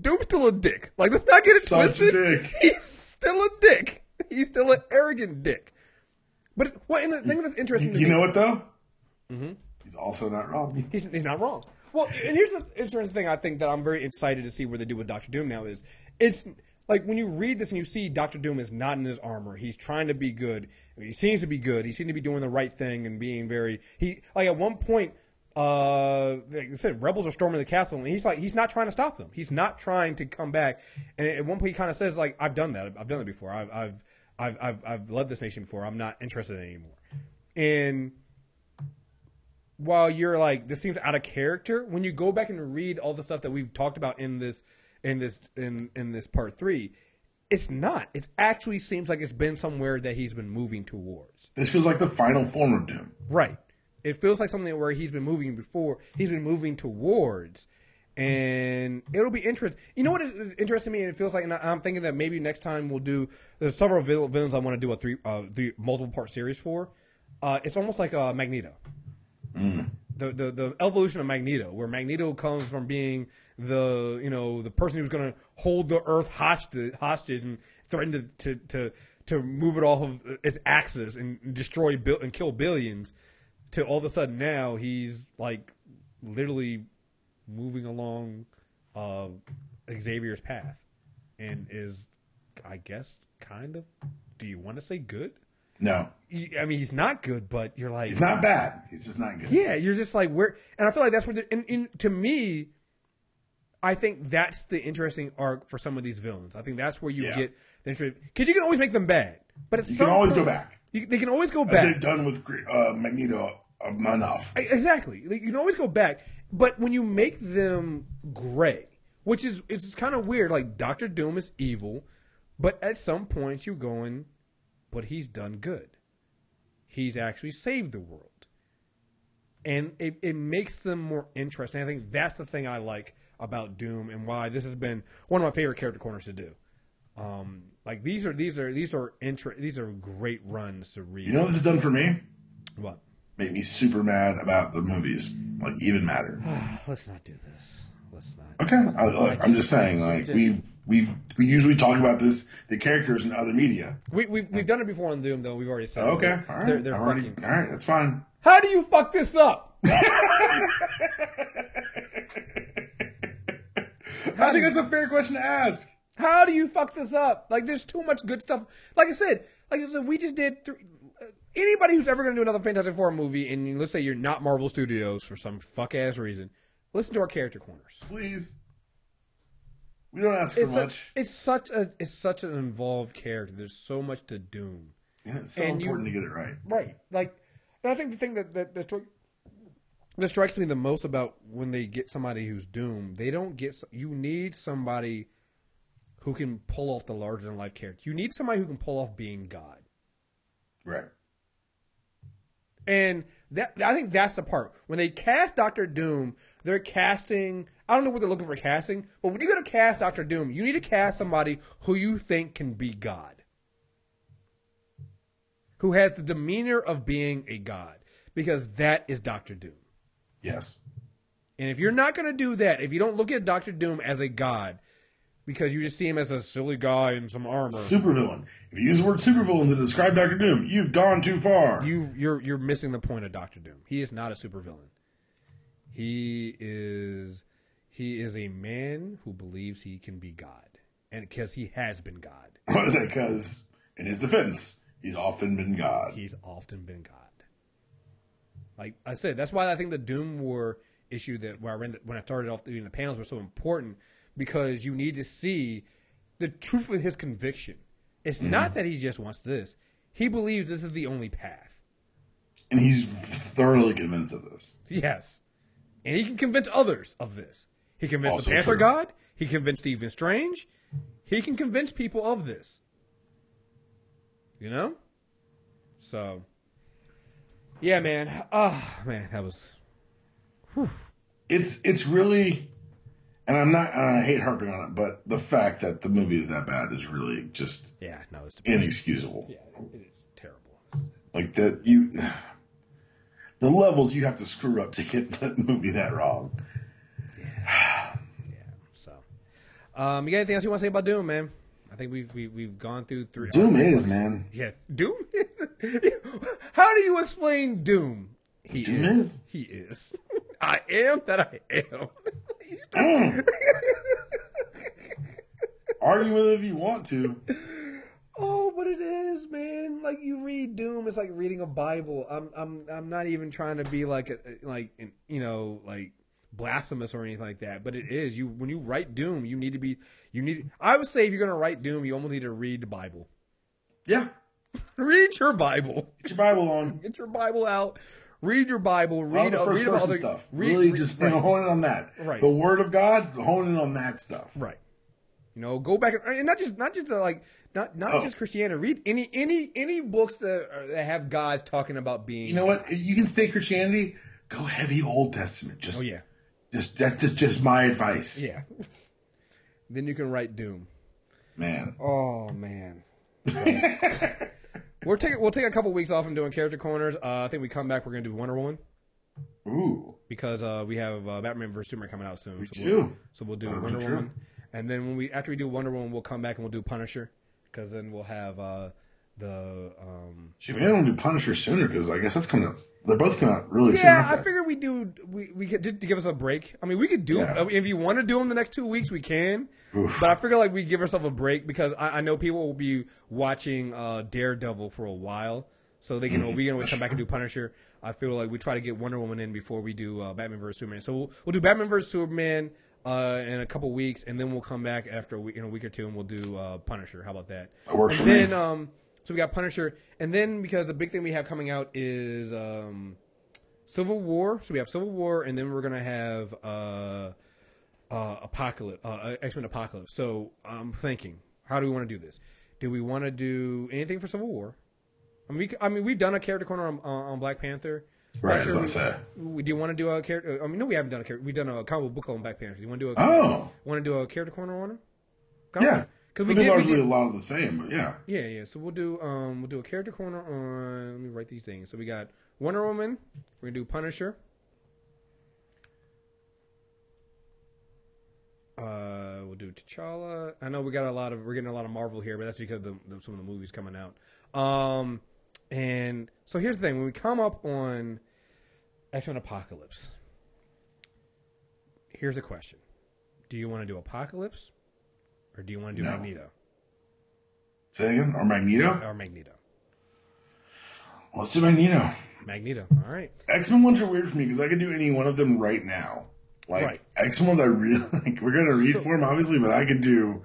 Doom's still a dick. Like, let's not get it Such a twisted. dick. He's still a dick. He's still an arrogant dick. But what? And the thing that's interesting You, you know what though? Mm-hmm. He's also not wrong. He's, he's not wrong. Well, and here's the interesting thing I think that I'm very excited to see where they do with Doctor Doom now is it's like when you read this and you see Doctor Doom is not in his armor. He's trying to be good. He seems to be good. He seems to be doing the right thing and being very he like at one point uh like I said rebels are storming the castle and he's like he's not trying to stop them. He's not trying to come back. And at one point he kind of says like I've done that. I've done it before. I've I've I've I've, I've led this nation before. I'm not interested in anymore. And while you're like this seems out of character, when you go back and read all the stuff that we've talked about in this in this in in this part three, it's not. It actually seems like it's been somewhere that he's been moving towards. This feels like the final form of Doom. Right. It feels like something where he's been moving before. He's been moving towards, and it'll be interesting. You know what is interesting to me? And it feels like, and I'm thinking that maybe next time we'll do. There's several vil- villains I want to do a three, uh, three multiple part series for. Uh, it's almost like uh, Magneto. The, the the evolution of Magneto, where Magneto comes from being the you know the person who's going to hold the Earth hostage, hostage and threaten to, to to to move it off of its axis and destroy and kill billions, to all of a sudden now he's like literally moving along uh, Xavier's path, and is I guess kind of. Do you want to say good? No, I mean, he's not good, but you're like he's not bad. He's just not good. yeah, you're just like where, and I feel like that's where. The, and, and to me, I think that's the interesting arc for some of these villains. I think that's where you Yeah. get the interest because you can always make them bad, but at You can always go back. You, they can always go As back. they've done with uh, Magneto uh, enough. Exactly. Like, you can always go back, but when you make them gray, which is it's kind of weird. Like Doctor Doom is evil, but at some point you're going, but he's done good. He's actually saved the world, and it, it makes them more interesting. I think that's the thing I like about Doom, and why this has been one of my favorite character corners to do. Um, like these are these are these are inter- these are great runs to read. You know what this has done for me? what? Make me super mad about the movies. Like even madder. Let's not do this. Let's not. Okay, I, look, I'm just saying. Like we we we usually talk about this the characters in other media. We, we've, we've done it before on Doom, though. We've already said. Okay, it. all right, They're, they're already, fucking. all right, that's fine. How do you fuck this up? I think that's a fair question to ask. How do you fuck this up? Like, there's too much good stuff. Like I said, like I said, we just did. Th- uh, anybody who's ever going to do another Fantastic Four movie, and let's say you're not Marvel Studios for some fuck ass reason, listen to our character corners. Please. We don't ask for a, much, it's such a it's such an involved character. There's so much to Doom. and it's so and you- important to get it right. Right. Like, and I think the thing that that that, that strikes me the most about when they get somebody who's doomed, they don't get. You need somebody who can pull off the larger than life character. You need somebody who can pull off being God. Right. And that I think that's the part when they cast Doctor Doom, they're casting. I don't know what they're looking for casting, but when you go to cast Doctor Doom, you need to cast somebody who you think can be God, who has the demeanor of being a god, because that is Doctor Doom. Yes. And if you're not going to do that, if you don't look at Doctor Doom as a god, because you just see him as a silly guy in some armor, Supervillain. If you use the word supervillain to describe Doctor Doom, you've gone too far. you you're you're missing the point of Doctor Doom. He is not a supervillain. He is he is a man who believes he can be God, and because he has been God, What is that? Because in his defense, he's often been God. he's often been God. Like I said, that's why I think the Doom War issue that where I when I started off doing the panels were so important because you need to see the truth with his conviction. It's not mm. that he just wants this; he believes this is the only path. And he's thoroughly convinced of this. Yes. And he can convince others of this. He convinced Also the Panther true. God. He convinced Stephen Strange. He can convince people of this. You know? So, yeah, man. Oh, man, that was. It's it's really, and I'm not. And I hate harping on it, but the fact that the movie is that bad is really just Yeah, no, it's. inexcusable. Yeah, it is terrible. Like that you, the levels you have to screw up to get that movie that wrong. Yeah. yeah. So, um, you got anything else you want to say about Doom, man? I think we've we, we've gone through three. Doom is man. Yes, Doom. How do you explain Doom? He Doom is. is? He is. I am that I am. Mm. Argue with it if you want to. Oh, but it is, man. Like you read Doom, it's like reading a Bible. I'm I'm I'm not even trying to be like a, like you know like blasphemous or anything like that. But it is you when you write Doom, you need to be you need. I would say if you're gonna write Doom, you almost need to read the Bible. Yeah, read your Bible. get your Bible on. Get your Bible out. read your Bible, All read the uh, first read about other stuff. Read, really read- just right, hone in on that. Right. The Word of God, hone in on that stuff. right. You know, go back and, and not just not just the, like not not Oh. just Christianity. Read any any any books that are, that have guys talking about being. You know what? You can stay Christianity. Go heavy Old Testament. Just Oh yeah, just that's just, just my advice. yeah. then you can write Doom. Man. Oh man. We're taking we'll take a couple weeks off from doing character corners. Uh, I think we come back. We're gonna do Wonder Woman Ooh. because uh, we have uh, Batman vs Superman coming out soon. We so do. We'll, so we'll do be Wonder. Woman, and then when we after we do Wonder Woman, we'll come back and we'll do Punisher because then we'll have uh, the um, maybe I don't do Punisher sooner because I guess that's coming out. They're both coming out really soon. yeah. I they? figured we do we we get just to give us a break. I mean, we could do Yeah. I mean, if you want to do them the next two weeks, we can. Oof. But I figure like we give ourselves a break because I, I know people will be watching uh, Daredevil for a while, so they can we can always come back and do Punisher. I feel like we try to get Wonder Woman in before we do uh, Batman vs Superman. So we'll, we'll do Batman vs Superman uh, in a couple weeks, and then we'll come back after a week, in a week or two, and we'll do uh, Punisher. How about that? That works and for me. then um, so we got Punisher, and then because the big thing we have coming out is um, Civil War. So we have Civil War, and then we're gonna have uh, uh, Apocalypse, uh, X Men Apocalypse. So I'm thinking, how do we want to do this? Do we want to do anything for Civil War? I mean, we, I mean, we've done a character corner on on Black Panther. Right, I was sure about to say. we- Do you want to do a character? I mean, no, we haven't done a character. We've done a comic book on Black Panther. Do you want to do a? Oh. Want to do a character corner on him? Yeah. because We did. We did a lot of the same, but yeah. yeah, yeah. So we'll do um we'll do a character corner on. Let me write these things. So we got Wonder Woman. We're gonna do Punisher. Uh, we'll do T'Challa. I know we got a lot of we're getting a lot of Marvel here, but that's because the, the, some of the movies coming out. Um, and so here's the thing: when we come up on X Men Apocalypse, here's a question: Do you want to do Apocalypse, or do you want to do No. Magneto Say again? Or Magneto? or Magneto? Let's do Magneto. Magneto. All right. X Men ones are weird for me because I could do any one of them right now. Like Right. X Men ones, I really like. We're gonna read So- for them, obviously, but I could do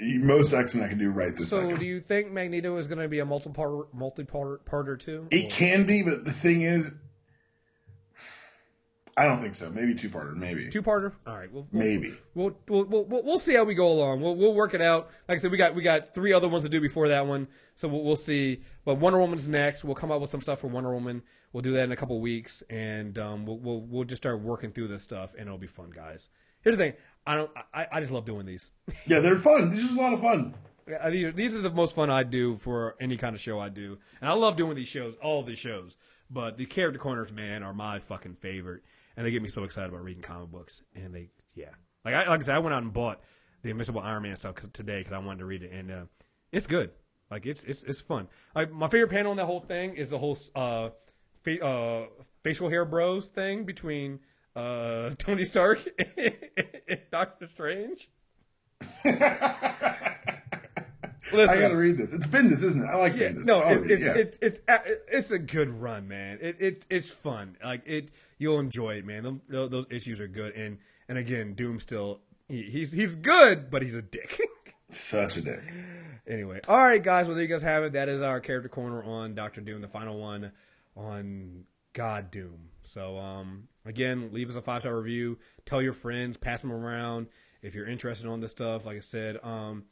most X Men. I could do right this So, second. do you think Magneto is going to be a multi-part, multi-part parter too? it Or- can be, but the thing is, I don't think so. Maybe two parter, maybe, two-parter. All right. We'll, we'll, maybe. We'll, we'll, we'll, we'll, we'll see how we go along. We'll, we'll work it out. Like I said, we got we got three other ones to do before that one, so we'll, we'll see. But Wonder Woman's next. We'll come up with some stuff for Wonder Woman. We'll do that in a couple weeks, and um, we'll, we'll we'll just start working through this stuff, and it'll be fun, guys. Here's the thing. I don't. I, I just love doing these. Yeah, they're fun. This is a lot of fun. Yeah, These are, these are the most fun I do for any kind of show I do, and I love doing these shows, all these shows. But the character corners, man, are my fucking favorite, and they get me so excited about reading comic books. And they, yeah, like I like I said, I went out and bought the Invincible Iron Man stuff 'cause- today because I wanted to read it, and uh, it's good. Like it's it's it's fun. Like my favorite panel in that whole thing is the whole uh, fa- uh facial hair bros thing between uh Tony Stark and Doctor Strange. I gotta read this. It's Bendis, isn't it? I like yeah, Bendis. no, it's read it's, yeah. it's it's it's it's a good run, man. It it it's fun. Like it, you'll enjoy it, man. Those, those issues are good, and and again, Doom still he, he's he's good, but he's a dick. Such a day. anyway, all right, guys. Well, there you guys have it. That is our character corner on Doctor Doom, the final one on God Doom. So, um, again, leave us a five star review. Tell your friends, pass them around if you're interested on this stuff. Like I said, um,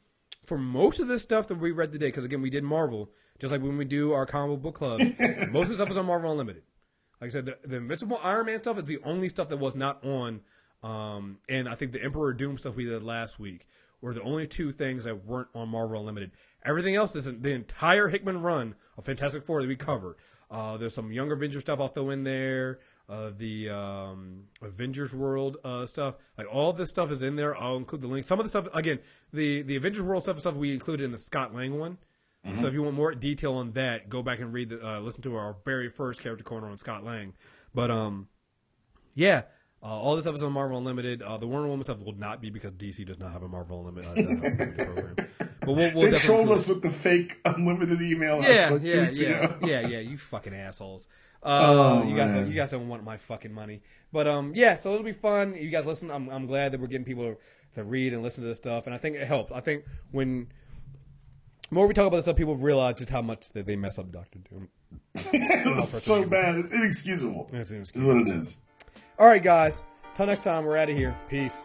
for most of this stuff that we read today, because again, we did Marvel, just like when we do our comic book club. most of the stuff is on Marvel Unlimited. Like I said, the, the Invincible Iron Man stuff is the only stuff that was not on. Um, and I think the Emperor Doom stuff we did last week were the only two things that weren't on Marvel Unlimited. Everything else is the entire Hickman run of Fantastic Four that we covered. Uh, there's some Young Avenger stuff I'll throw in there. Uh, the um, Avengers World uh, stuff, like all this stuff is in there. I'll include the link. Some of the stuff, again, the the Avengers World stuff is stuff we included in the Scott Lang one. So if you want more detail on that, go back and read the uh, listen to our very first character corner on Scott Lang. But um, yeah, uh, all this stuff is on Marvel Unlimited. Uh, the Wonder Woman stuff will not be because DC does not have a Marvel Unlimited, uh, doesn't have a Unlimited program. But we'll, we'll they trolled us with the fake unlimited email. yeah, yeah, yeah, yeah, yeah. You fucking assholes. Uh, Oh, you guys, don't, you guys don't want my fucking money. But um, yeah. So it'll be fun. You guys listen. I'm, I'm glad that we're getting people to read and listen to this stuff, and I think it helps. I think when more we talk about this stuff, people realize just how much that they mess up Doctor Doom. it's so bad. It's inexcusable. It's Is what it is. All right, guys. Till next time, we're out of here. Peace.